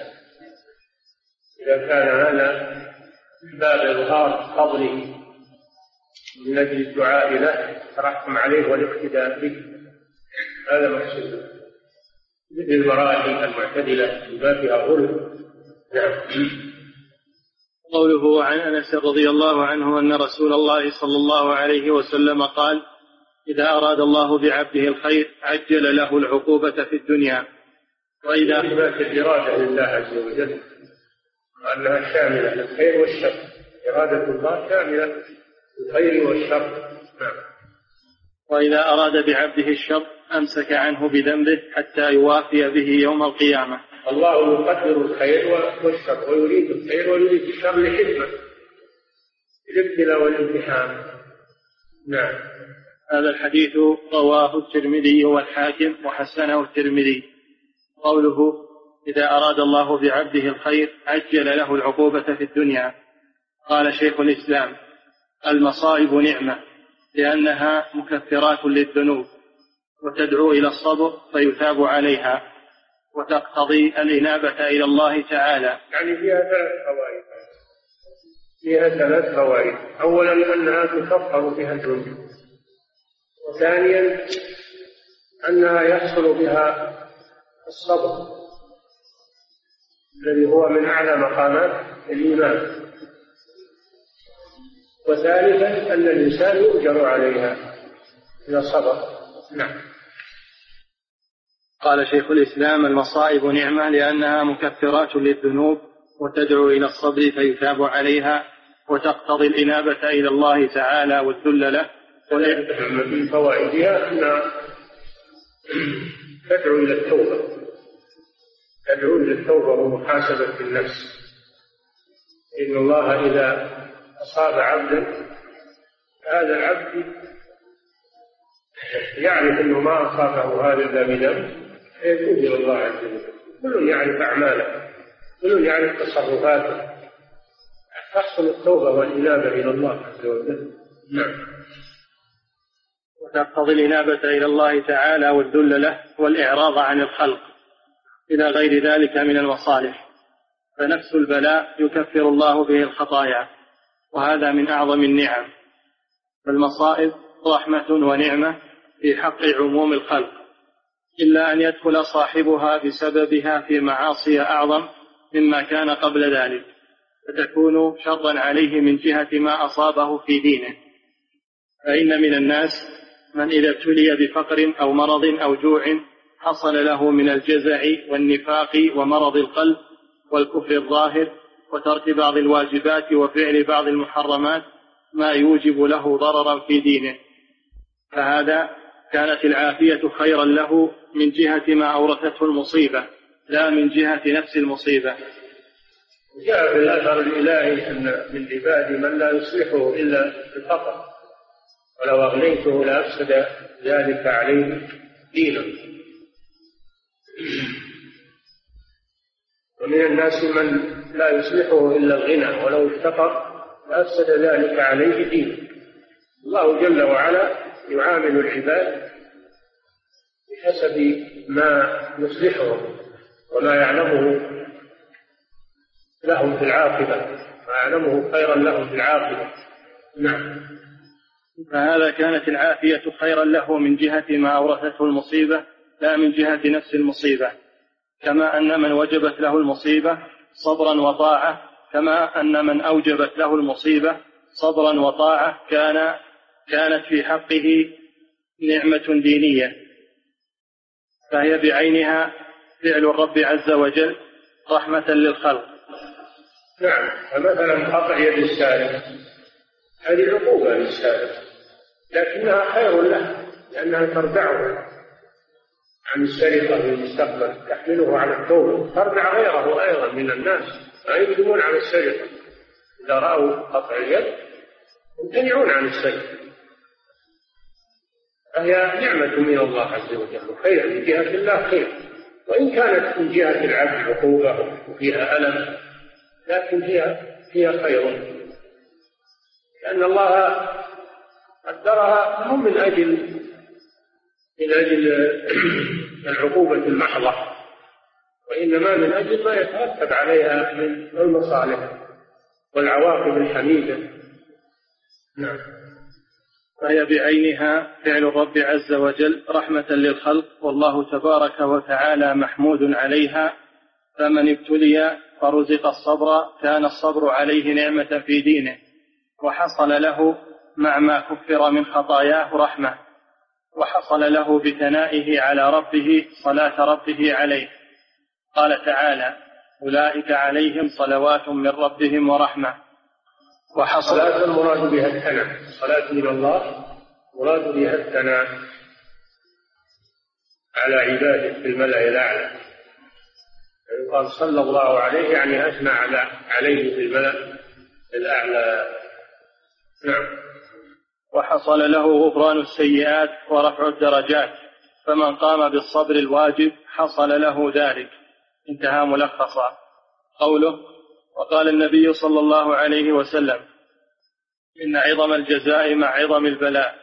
إذا كان هذا باب إظهار فضله من أجل الدعاء له الترحم عليه والاقتداء به. هذا مقصود مثل المراحل المعتدلة ما فيها غلو نعم. قوله عن أنس رضي الله عنه أن رسول الله صلى الله عليه وسلم قال إذا أراد الله بعبده الخير عجل له العقوبة في الدنيا. واذا اثبات الإرادة لله عز وجل. وأنها شاملة للخير والشر. إرادة الله شاملة للخير والشر. نعم. وإذا أراد بعبده الشر أمسك عنه بذنبه حتى يوافي به يوم القيامة. الله يقدر الخير والشر ويريد الخير ويريد الشر لحكمة. الابتلاء والامتحان. نعم. هذا الحديث رواه الترمذي والحاكم وحسنه الترمذي. قوله إذا أراد الله بعبده الخير عجل له العقوبة في الدنيا. قال شيخ الإسلام المصائب نعمة لأنها مكفرات للذنوب. وتدعو إلى الصبر فيثاب عليها وتقتضي الإنابة إلى الله تعالى. يعني فيها ثلاث فوائد. فيها ثلاث فوائد. أولا أنها تكفر بها الذنوب وثانيا أنها يحصل بها الصبر الذي هو من أعلى مقامات الإيمان. وثالثا أن الإنسان يؤجر عليها إذا صبر نعم. قال شيخ الإسلام المصائب نعمة لأنها مكفرات للذنوب وتدعو إلى الصبر فيثاب عليها وتقتضي الإنابة إلى الله تعالى والذل له. من فوائدها أنها تدعو إلى التوبة. تدعو إلى التوبة ومحاسبة النفس. إن الله إذا أصاب عبدا هذا العبد يعرف أنه ما أصابه هذا إلا بذنب. إلى الله عز وجل. كل يعرف أعماله كل يعرف تصرفاته. تحصل التوبة والإنابة إلى الله عز وجل. نعم. وتقتضي الإنابة إلى الله تعالى والذل له والإعراض عن الخلق. إلى غير ذلك من المصالح. فنفس البلاء يكفر الله به الخطايا وهذا من أعظم النعم. فالمصائب رحمة ونعمة في حق عموم الخلق. إلا أن يدخل صاحبها بسببها في معاصي أعظم مما كان قبل ذلك فتكون شرا عليه من جهة ما أصابه في دينه. فإن من الناس من إذا ابتلي بفقر أو مرض أو جوع حصل له من الجزع والنفاق ومرض القلب والكفر الظاهر وترك بعض الواجبات وفعل بعض المحرمات ما يوجب له ضررا في دينه. فهذا كانت العافية خيرا له من جهة ما أورثته المصيبة لا من جهة نفس المصيبة. جاء في الأثر الإلهي أن من عبادي من لا يصلحه إلا الفقر ولو أغنيته لأفسد ذلك عليه دينه ومن الناس من لا يصلحه إلا الغنى ولو افتقر لأفسد ذلك عليه دينه الله جل وعلا يعامل العباد بحسب ما يصلحهم وما يعلمه لهم في العاقبة ما يعلمه خيرا لهم في العاقبة. نعم. فهذا كانت العافية خيرا له من جهة ما أورثته المصيبة لا من جهة نفس المصيبة. كما أن من وجبت له المصيبة صبرا وطاعة كما أن من أوجبت له المصيبة صبرا وطاعة كان كانت في حقه نعمة دينية. فهي بعينها فعل الرب عز وجل رحمة للخلق. نعم فمثلا قطع يد السارق. هذه عقوبة للسارق لكنها خير له لأنها تردعه عن السرقة في المستقبل تحمله على التوبة. تردع غيره أيضا من الناس ما يقدمون على السرقة. إذا رأوا قطع اليد يمتنعون عن السرقة. فهي نعمة من الله عز وجل. وخير من جهة الله خير. وإن كانت من جهة العبد عقوبة وفيها ألم لكن هي هي خير. لأن الله قدرها هم من أجل من أجل *clears throat* العقوبة المحضة. وإنما من أجل ما يترتب عليها من المصالح والعواقب الحميدة. نعم. فهي بعينها فعل الرب عز وجل رحمة للخلق والله تبارك وتعالى محمود عليها. فمن ابتلي فرزق الصبر كان الصبر عليه نعمة في دينه وحصل له مع ما كفر من خطاياه رحمة وحصل له بثنائه على ربه صلاة ربه عليه. قال تعالى أولئك عليهم صلوات من ربهم ورحمة. وحصل صلاة المراد بها الثناء صلاة من الله مراد بها الثناء على عباده في الملأ الأعلى. قال صلى الله عليه يعني أثنى على عليه في الملأ الأعلى. نعم. وحصل له غفران السيئات ورفع الدرجات. فمن قام بالصبر الواجب حصل له ذلك. انتهى ملخصا. قوله وقال النبي صلى الله عليه وسلم إن عظم الجزاء مع عظم البلاء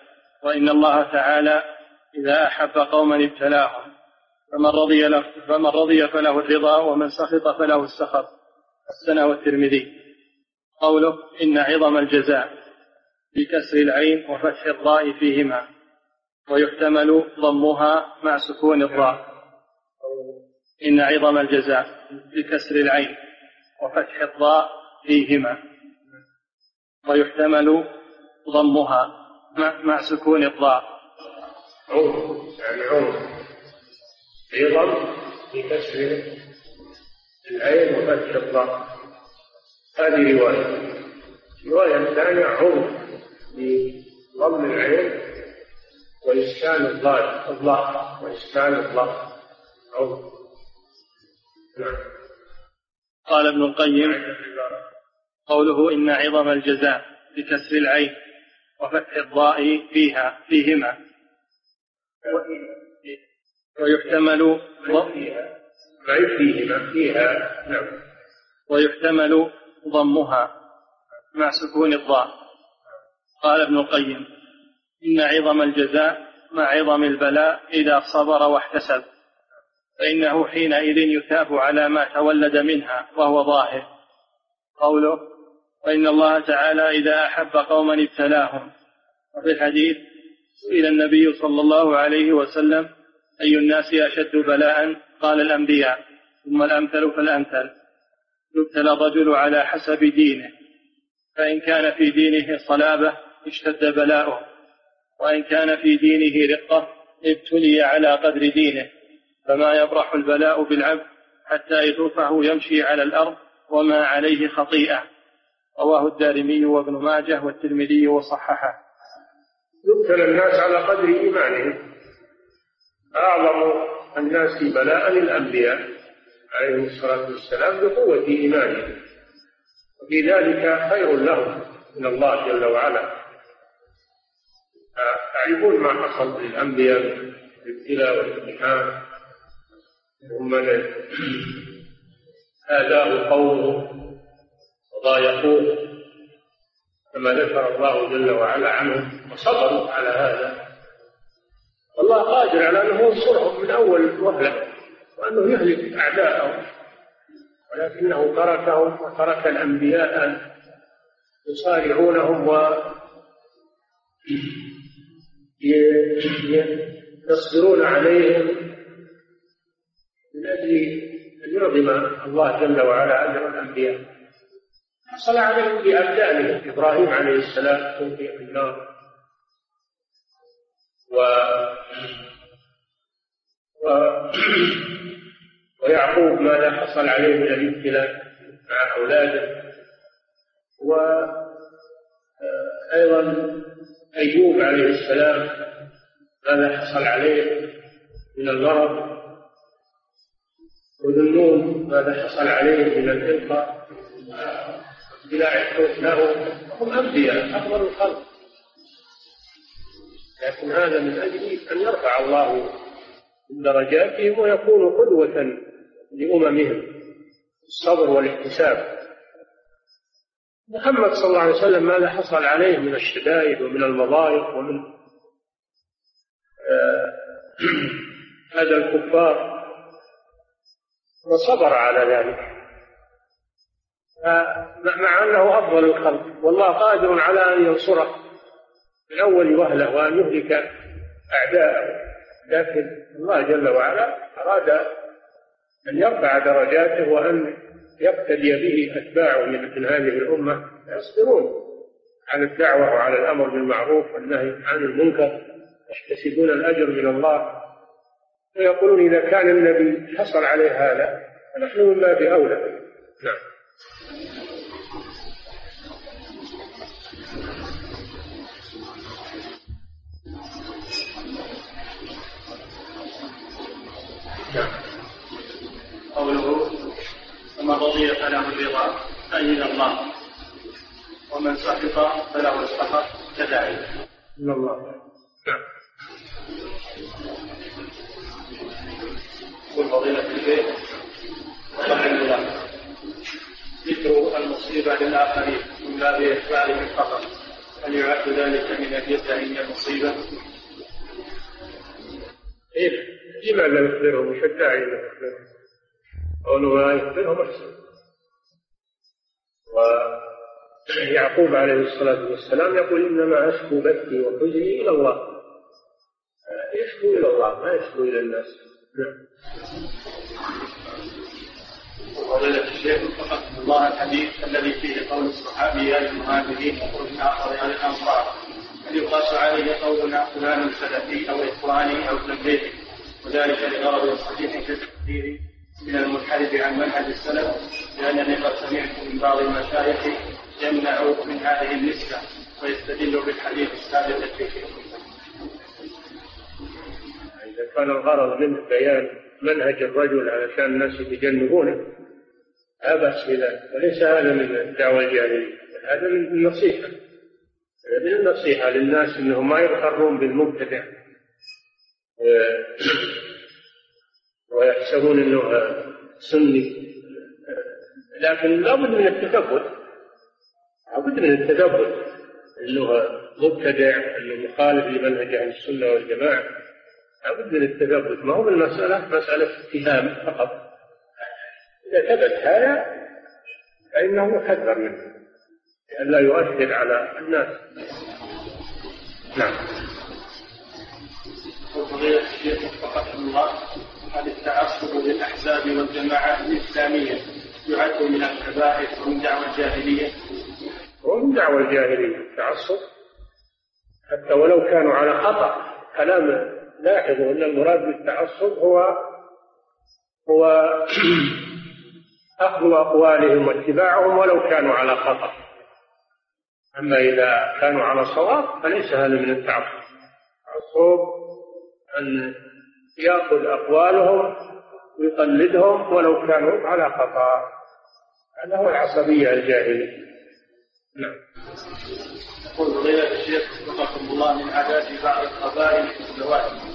وإن الله تعالى إذا أحب قوما ابتلاهم فمن رضي له فمن رضي فله الرضا ومن سخط فله السخط السنة والترمذي قوله إن عظم الجزاء بكسر العين وفتح الراء فيهما ويحتمل ضمها مع سكون الراء. إن عظم الجزاء بكسر العين. وفتح الراء فيهما. ويحتمل ضمها مع, سكون الراء يعني عظم بكسر العين وفتح الضاد هذه رواية. الرواية الثانية عظم بضم العين وإسكان الضاد الضاد وإسكان الضاد عظم نعم. قال ابن القيم قوله إن عظم الجزاء بكسر العين وفتح الضاء فيها فيهما. ويحتمل فيهما. فيها. نعم. ويحتمل ضمها مع سكون الضاء. قال ابن القيم إن عظم الجزاء مع عظم البلاء إذا صبر واحتسب. فإنه حينئذ يثاب على ما تولد منها وهو ظاهر. قوله وإن الله تعالى إذا أحب قوما ابتلاهم. وفي الحديث سئل النبي صلى الله عليه وسلم أي الناس أشد بلاء؟ قال الأنبياء. ثم الأمثل فالأمثل. يبتلى الرجل على حسب دينه. فإن كان في دينه صلابة اشتد بلاؤه. وإن كان في دينه رقة ابتلي على قدر دينه. فما يبرح البلاء بالعبد حتى يتركه يمشي على الأرض وما عليه خطيئة. رواه الدارمي وابن ماجه والترمذي وصححه. يبتلى الناس على قدر إيمانهم. أعظم الناس بلاء الأنبياء عليهم الصلاة والسلام بقوة إيمانهم. وفي ذلك خير لهم من الله جل وعلا. تعرفون ما حصل للأنبياء الابتلاء والامتحان من آذاه قومه وضايقوه كما ذكر الله جل وعلا عنهم وصبروا على هذا. والله قادر على أنه ينصرهم من أول وهلة وأنه يهلك أعداءهم ولكنه تركهم وترك الأنبياء يصارعونهم و *clears throat* يصبرون عليهم من أجل أن يعظم الله جل وعلا أجر الأنبياء. حصل عليهم بأبدانهم إبراهيم عليه السلام توفي في النار. و ويعقوب ماذا حصل عليه من الابتلاء مع أولاده. وأيضا أيوب عليه السلام ماذا حصل عليه من المرض. وذنون ماذا حصل عليه من الإلقاء ابتلاء له هم أنبياء أفضل الخلق. لكن هذا من أجل أن يرفع الله من درجاتهم ويكونوا قدوة لأممهم الصبر والاحتساب. محمد صلى الله عليه وسلم ماذا حصل عليه من الشدائد ومن المضايق ومن آه *clears throat* هذا الكفار؟ وصبر على ذلك. مع أنه أفضل الخلق والله قادر على أن ينصره من أول وهلة وأن يهلك أعداءه. لكن الله جل وعلا أراد أن يرفع درجاته وأن يقتدي به أتباعه من هذه الأمة. يصبرون على الدعوة وعلى الأمر بالمعروف والنهي عن المنكر. يحتسبون الأجر من الله. ويقولون إذا كان النبي حصل عليه هذا فنحن من باب أولى. نعم. قوله ومن رضي فله الرضا فإن الله ومن سخط فله السخط كذلك. من الله نعم. قل فضيلة البيت وقال ذكر المصيبة للآخرين من باب إخبارهم فقط هل يعد ذلك من الجزء هي المصيبة؟ إيه لماذا يخبرهم؟ وش الداعي إنه يخبرهم؟ قوله لا يخبرهم أحسن ويعقوب عليه الصلاة والسلام يقول إنما أشكو بثي وحزني إلى الله يشكو إلى الله ما يشكو إلى الناس فضيلة الشيخ وفقكم الله الحديث الذي فيه قول الصحابي يا المهاجرين وقول آخر يا الأنصار هل يقاس عليه قولنا فلان سلفي أو إخواني أو ابن وذلك لغرض الصحيح في التحذير من المنحرف عن منهج السلف لأنني قد سمعت من بعض المشايخ يمنع من هذه النسبة ويستدل بالحديث السابق إذا كان الغرض منه بيان منهج الرجل علشان الناس يتجنبونه. لا بأس بذلك وليس هذا من الدعوة الجاهلية هذا من النصيحة. من النصيحة للناس أنهم ما يغترون بالمبتدع ويحسبون أنه سني. لكن لابد من التثبت لابد من التثبت أنه مبتدع أنه مخالف لمنهج أهل السنة والجماعة. لابد من التثبت ما هو بالمسألة مسألة اتهام فقط. إذا ثبت هذا فإنه يحذر منه لئلا يؤثر على الناس. نعم. وفضيلة الشيخ وفقكم الله هل التعصب للأحزاب والجماعات الإسلامية يعد من الكبائر ومن دعوى الجاهلية؟ ومن دعوى الجاهلية التعصب. حتى ولو كانوا على خطأ كلام لاحظوا أن المراد بالتعصب هو هو أخذ أقوالهم واتباعهم ولو كانوا على خطأ. أما إذا كانوا على صواب فليس هذا من التعصب. التعصب أن يأخذ أقوالهم ويقلدهم ولو كانوا على خطأ. هذا هو العصبية الجاهلية. نعم. يقول فضيلة الشيخ وفقكم الله من عادات بعض القبائل في الزواج.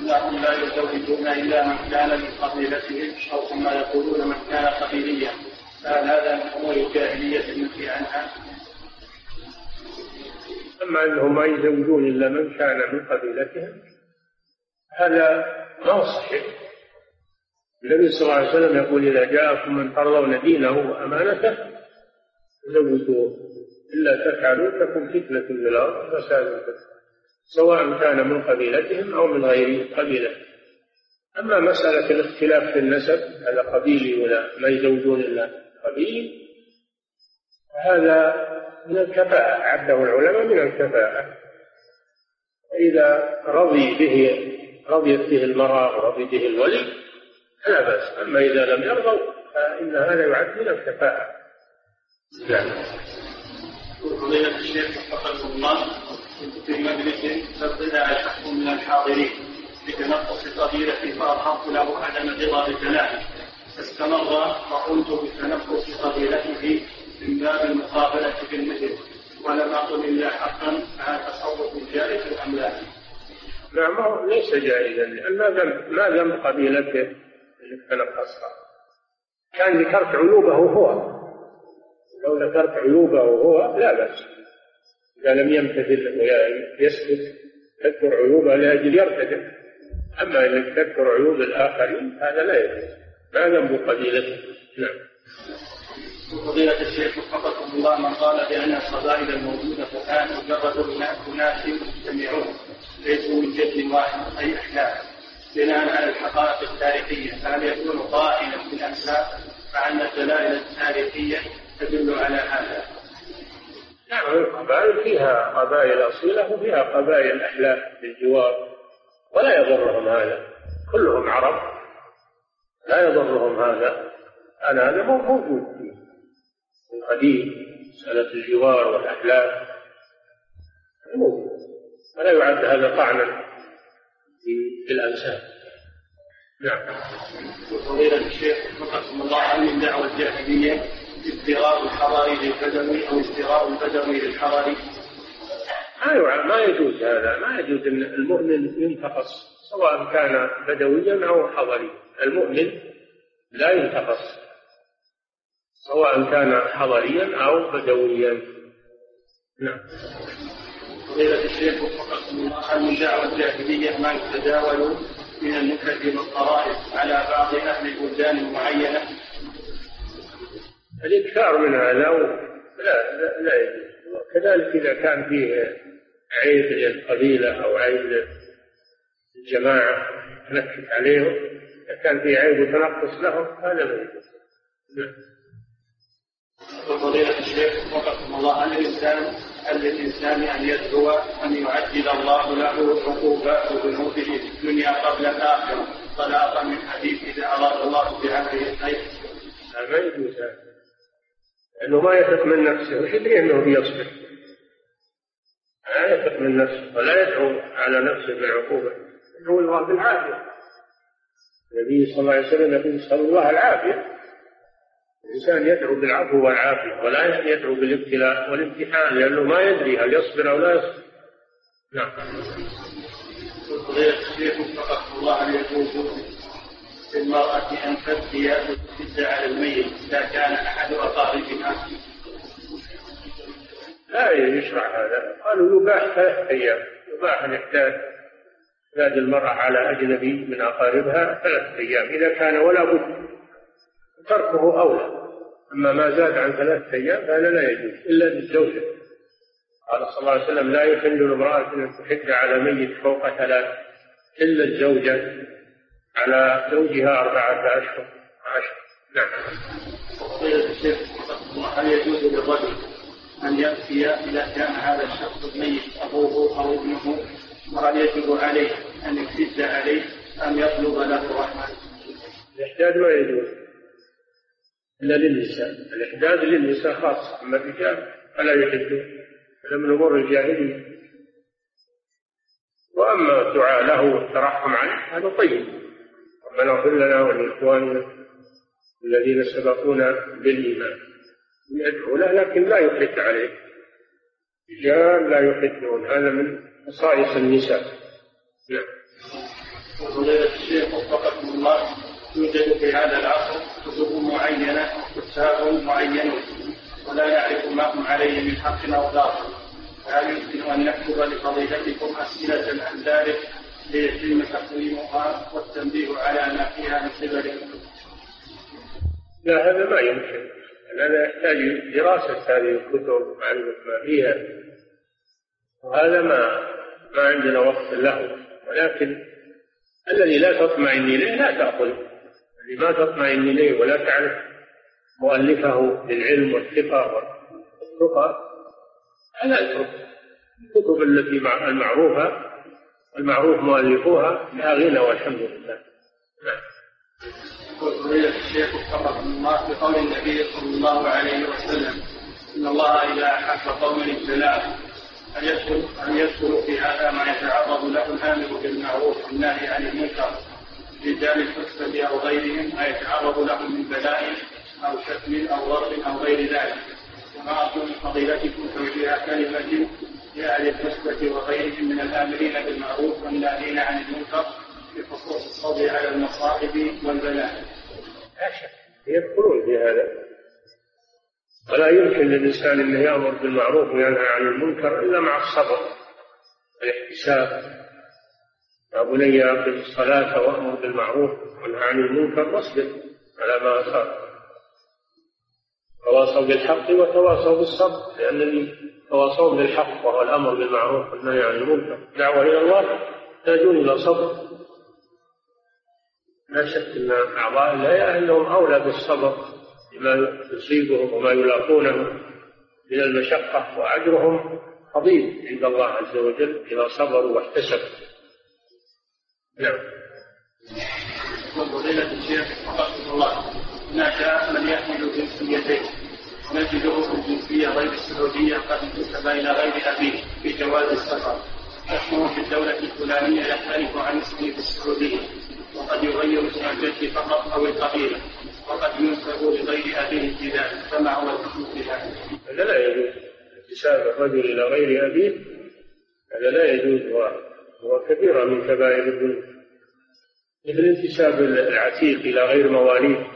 انهم لا يزوجون إلا من كان من قبيلتهم أو كما يقولون من كان قبيليا. فهل هذا من أمور الجاهلية المنهي عنها؟ أما أنهم ما يزوجون إلا من كان من قبيلتهم هذا ما صحيح. النبي صلى الله عليه وسلم يقول إذا جاءكم من ترضون دينه وأمانته زوجوه إلا تفعلوا تكن فتنة في الأرض فساد سواء كان من قبيلتهم أو من غير قبيلة. أما مسألة الاختلاف في النسب هذا قبيلي ولا ما يزوجون إلا قبيلي هذا من الكفاءة عده العلماء من الكفاءة. إذا رضي به رضيت به المرأة ورضي به الولي فلا بأس. أما إذا لم يرضوا فإن هذا يعد من الكفاءة. نعم. فضيلة الشيخ وفقكم الله. في مجلس فاطلع شخص من الحاضرين بتنقص قبيلة فأرهقت له عدم رضا بكلامه فاستمر وقلت بتنقص قبيلته من باب المقابلة بالمثل ولم أقل إلا حقا على تصرف جائز أم لا؟ نعم ليس جائزا لأن ما ذنب ما ذنب قبيلته اللي تنقصها كان ذكرت عيوبه هو. لو ذكرت عيوبه هو لا بأس. إذا لم يمتثل ويسكت تذكر عيوبه لأجل يرتدع. أما إذا تذكر عيوب الآخرين هذا لا يجوز. ما ذنب قبيلته نعم. فضيلة الشيخ وفقكم الله من قال بأن القبائل الموجودة الآن مجرد أناس مجتمعون ليسوا من جد واحد أي أحداث. بناء على الحقائق التاريخية فهل يكون قائلا بالأنساب مع أن الدلائل التاريخية تدل على هذا؟ نعم القبائل فيها قبائل أصيلة وفيها قبائل أحلاف بالجوار ولا يضرهم هذا. كلهم عرب. لا يضرهم هذا. أنا هذا موجود في القديم مسألة الجوار والأحلاف. موجود. ولا يعد هذا طعنا في الأنساب. نعم. وفضيلة الشيخ وفقكم الله عن الدعوة الجاهلية استغاء الحضري للبدوي أو استغاء البدوي للحضري؟ ما ما يجوز هذا. ما يجوز إن المؤمن ينتقص سواء كان بدويا أو حضري المؤمن لا ينتقص سواء كان حضريا أو بدويا. نعم. فضيلة الشيخ وفقكم الله من دعوة الجاهلية ما يتداول من النكت والطرائف على بعض أهل البلدان المعينة الإكثار من هذا لا لا, لا يجوز وكذلك إذا كان فيه عيب للقبيلة أو عيب للجماعة تنكت عليهم إذا كان فيه عيب وتنقص لهم هذا لا يجوز نعم. فضيلة الشيخ وفقكم الله هل الإنسان هل للإنسان أن يدعو أن يعجل الله له عقوبات ذنوبه في الدنيا قبل الآخرة طلاقا من حديث إذا أراد الله بعبده الخير؟ لا ما يجوز هذا لأنه ما يثق من نفسه وش يدري أنه بيصبر؟ لا يثق من نفسه ولا يدعو على نفسه بالعقوبة. يدعو الله بالعافية النبي صلى الله عليه وسلم يقول نسأل الله العافية. الإنسان يدعو بالعفو والعافية ولا يدعو بالابتلاء والامتحان لأنه ما يدري هل يصبر أو لا يصبر. نعم. فضيلة الشيخ وفقكم الله أن يجوز للمرأة أن تبكي وتشد على الميت إذا كان أحد أقاربها لا يشرع هذا. قالوا يباح ثلاث أيام. يباح أن يحتاج زاد المرأة على أجنبي من أقاربها ثلاثة أيام. إذا كان ولا بد تركه أولى. أما ما زاد عن ثلاثة أيام فهذا لا يجوز إلا للزوجة قال صلى الله عليه وسلم لا يحل لامرأة أن تحد على ميت فوق ثلاث إلا الزوجة. على زوجها أربعة أشهر عشر نعم. هل يجوز للرجل أن يأتي إذا كان هذا الشخص الميت أبوه أو ابنه وهل يجب عليه أن يحتج عليه أم يطلب له رحمة؟ الإحداد ما يجوز. إلا للنساء. الإحداد للنساء خاصة أما الرجال فلا يحدون هذا من أمور الجاهلية. وأما الدعاء له والترحم عليه هذا طيب. ربنا اغفر لنا ولإخواننا الذين سبقونا بالإيمان. يدعو له لكن لا يحد عليه. رجال لا يحدون هذا من خصائص النساء. نعم. وفضيلة الشيخ وفقكم الله يوجد في هذا العصر كتب معينة وكتاب معينون ولا نعرف ما هم عليه من حق أو باطل. هل يمكن أن نكتب لفضيلتكم أسئلة عن ذلك؟ ليتم تقويمها والتنبيه على ما فيها من قبلكم؟ لا هذا ما يمكن. هذا يحتاج دراسة هذه الكتب ومعرفة ما فيها وهذا ما ما عندنا وقت له. ولكن الذي لا تطمئن إليه لا تأخذ. الذي ما تطمئن إليه ولا تعرف مؤلفه للعلم والثقة والثقة هذا الكتب التي المعروفة المعروف مؤلفوها لها غنى والحمد لله. نعم فضيلة الشيخ وفقكم الله بقول النبي صلى الله عليه وسلم إن الله إذا أحب قوما ابتلاهم أن يدخل أن يدخل في هذا ما يتعرض له الآمر بالمعروف والنهي عن المنكر رجال الحسبة أو غيرهم ما يتعرض لهم من بلاء أو شتم أو ضرب أو غير ذلك. وما من فضيلتكم توجيه كلمة لأهل الحسبة وغيرهم من الآمرين بالمعروف والناهين عن المنكر بخصوص الصبر على المصائب والبلاء. لا شك. يدخلون في هذا. ولا يمكن للإنسان أن يأمر بالمعروف وينهى عن المنكر إلا مع الصبر الاحتساب يا بني أقم الصلاة وأمر بالمعروف وانهى عن المنكر واصبر على ما أصاب تواصوا بالحق وتواصوا بالصبر لأن الذي تواصوا بالحق وهو الأمر بالمعروف والنهي عن المنكر. دعوة إلى الله يحتاجون إلى صبر لا شك أن أعضاء الله أنهم أولى بالصبر لما يصيبهم وما يلاقونه من المشقة وأجرهم عظيم عند الله عز وجل إذا صبروا واحتسبوا. نعم. فضيلة الشيخ وفقه الله. هناك من يحمل جنسيتين ونجده في الجنسية غير السعودية قد انتسب إلى غير أبيه في جواز السفر. اسمه في الدولة الفلانية يختلف عن اسمه في السعودية وقد يغير اسم الجد فقط أو القبيلة وقد ينسب لغير أبيه في فما هو الحكم في ذلك؟ هذا لا يجوز. انتساب الرجل إلى غير أبيه هذا لا يجوز هو كبيرة من كبائر الذنوب. مثل انتساب العتيق إلى غير مواليه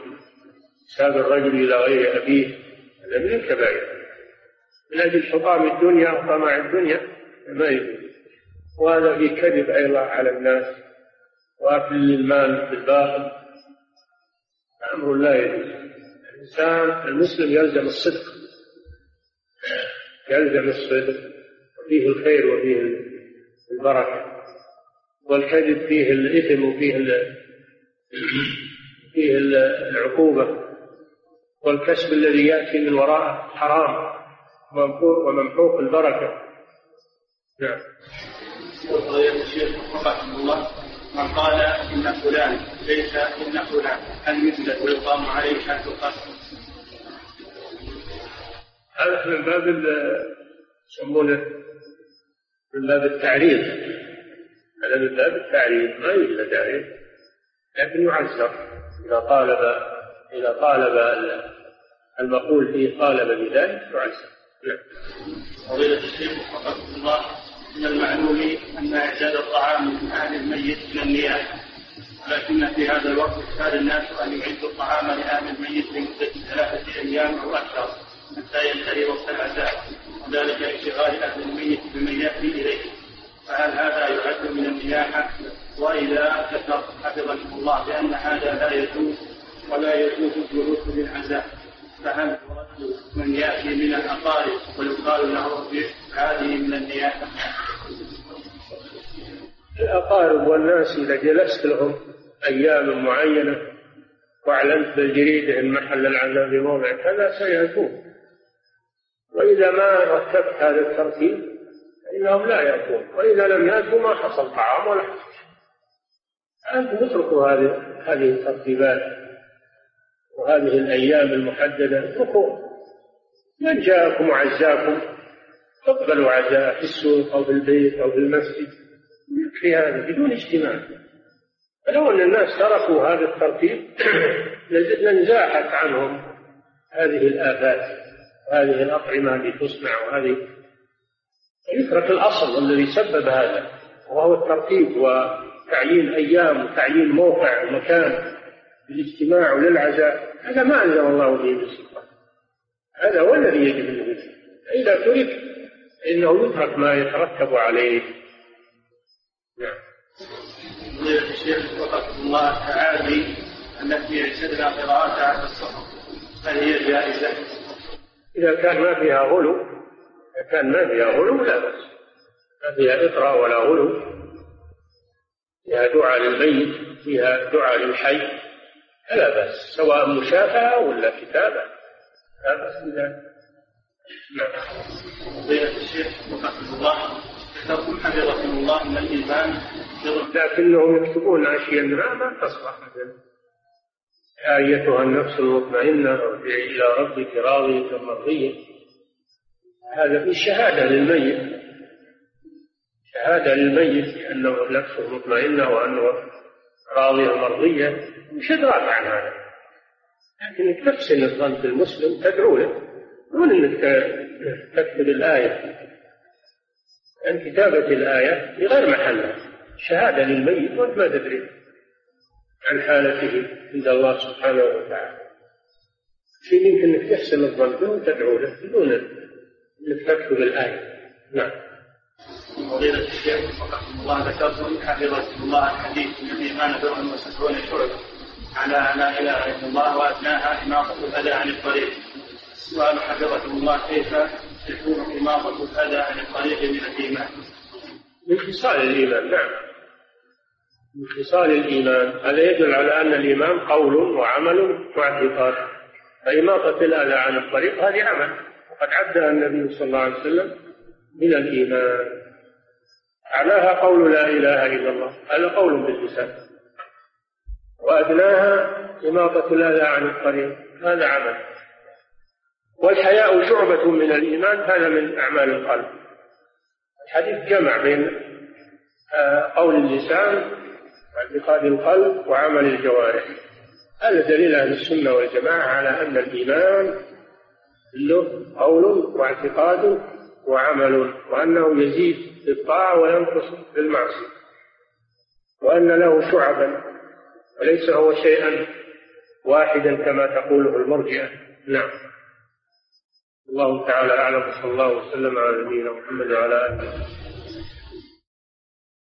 انتساب الرجل إلى غير أبيه هذا من الكبائر. من أجل حطام الدنيا وطمع الدنيا ما يجوز. وهذا في كذب أيضا على الناس. وأكل المال بالباطل أمر لا يجوز. الإنسان المسلم يلزم الصدق. يلزم الصدق. وفيه الخير وفيه البركة. والكذب فيه الإثم وفيه فيه العقوبة. والكسب الذي يأتي من وراءه حرام وممحوق البركة. نعم. فضيلة الشيخ رحمه الله من قال إن فلان ليس إن فلان هل مثله ويقام عليه حد القتل؟ هذا من باب يسمونه من باب التعريف هذا من باب التعريف ما يوجد تعريف لكن يعزر إذا طالب إذا طالب المقول فيه طالب بذلك يعزر نعم. فضيلة الشيخ وفقكم الله من المعلوم أن إعداد الطعام من أهل الميت من النياحة ولكن في هذا الوقت اختار الناس أن يعدوا الطعام لأهل الميت لمدة ثلاثة أيام أو أكثر حتى ينتهي وقت العزاء وذلك لانشغال أهل الميت بمن يأتي إليه. فهل هذا يعد من النياحة؟ وإذا ذكر حفظكم الله بأن هذا لا يجوز ولا يجوز الجلوس للعزاء فهل من يأتي من الأقارب ويقال له هذه من النياحة الأقارب والناس إذا جلست لهم أيام معينة وأعلنت بالجريدة أن محل العزاء بموضع كذا سيأتون. وإذا ما رتبت هذا الترتيب فإنهم لا يأتون. وإذا لم يأتوا ما حصل طعام ولا حصل أنتم اتركوا هذه هذه الترتيبات. وهذه الأيام المحددة اتركوا من جاءكم وعزاكم اقبلوا عزاء في السوق أو في البيت أو في المسجد يكفي هذا بدون اجتماع. فلو أن الناس تركوا هذا الترتيب *clears throat* لانزاحت عنهم. هذه الآفات هذه الأطعمة التي تصنع وهذه. يترك الأصل الذي سبب هذا وهو الترتيب وتعيين أيام وتعيين موقع ومكان. للاجتماع وللعزاء هذا ما أنزل الله به من سلطان. هذا هو الذي يجب أن فإذا ترك فإنه يترك ما يترتب عليه. نعم. الشيخ وفقكم الله التعالي التي اعتدنا قراءتها في الصحف. هل هي جائزة؟ إذا كان ما فيها غلو إذا كان ما فيها غلو لا بأس. ما فيها إطراء ولا غلو. فيها دعاء للميت فيها دعاء للحي. فلا بأس سواء مشافهة ولا كتابة. لا بأس بذلك نعم. فضيلة الشيخ وفقكم الله حفظكم الله من الإيمان لكنهم يكتبون أشياء ما تصلح مثلا. يا أيتها النفس المطمئنة ارجعي إلى ربك راضية مرضية هذا في شهادة للميت. شهادة للميت بأنه نفسه مطمئنة وأنه راضية مرضية مش أدراك عن هذا. لكنك تحسن الظن في المسلم تدعو له. دون أنك تكتب الآية. لأن كتابة الآية بغير محلها شهادة للميت وأنت ما تدري عن حالته عند الله سبحانه وتعالى. شيء يمكن إنك تحسن الظن به وتدعو له بدون إنك تكتب الآية. نعم. فضيلة الشيخ وفقكم الله ذكرتم حفظكم الله الحديث من الايمان بضع وستون شعبة. على لا إله إلا الله وادناها اماطة الأذى عن الطريق. السؤال حفظكم الله كيف تكون اماطة الأذى عن الطريق من الإيمان؟ من خصال الإيمان نعم. من خصال الإيمان هذا يدل على أن الإيمان قول وعمل واعتقاد. فإماطة الأذى عن الطريق هذه عمل. وقد عدها النبي صلى الله عليه وسلم من الإيمان. أعلاها قول لا إله إلا الله هذا قول باللسان. وأدناها إماطة الأذى عن الطريق هذا عمل. والحياء شعبة من الإيمان هذا من أعمال القلب. الحديث جمع بين آه، قول اللسان واعتقاد القلب وعمل الجوارح. هذا دليل أهل السنة والجماعة على أن الإيمان له قول واعتقاد وعمل وأنه يزيد بالطاعة وينقص بالمعصية وأن له شعبا وليس هو شيئا واحدا كما تقوله المرجئة. نعم. الله تعالى أعلم صلى الله وسلم على نبينا محمد وعلى آله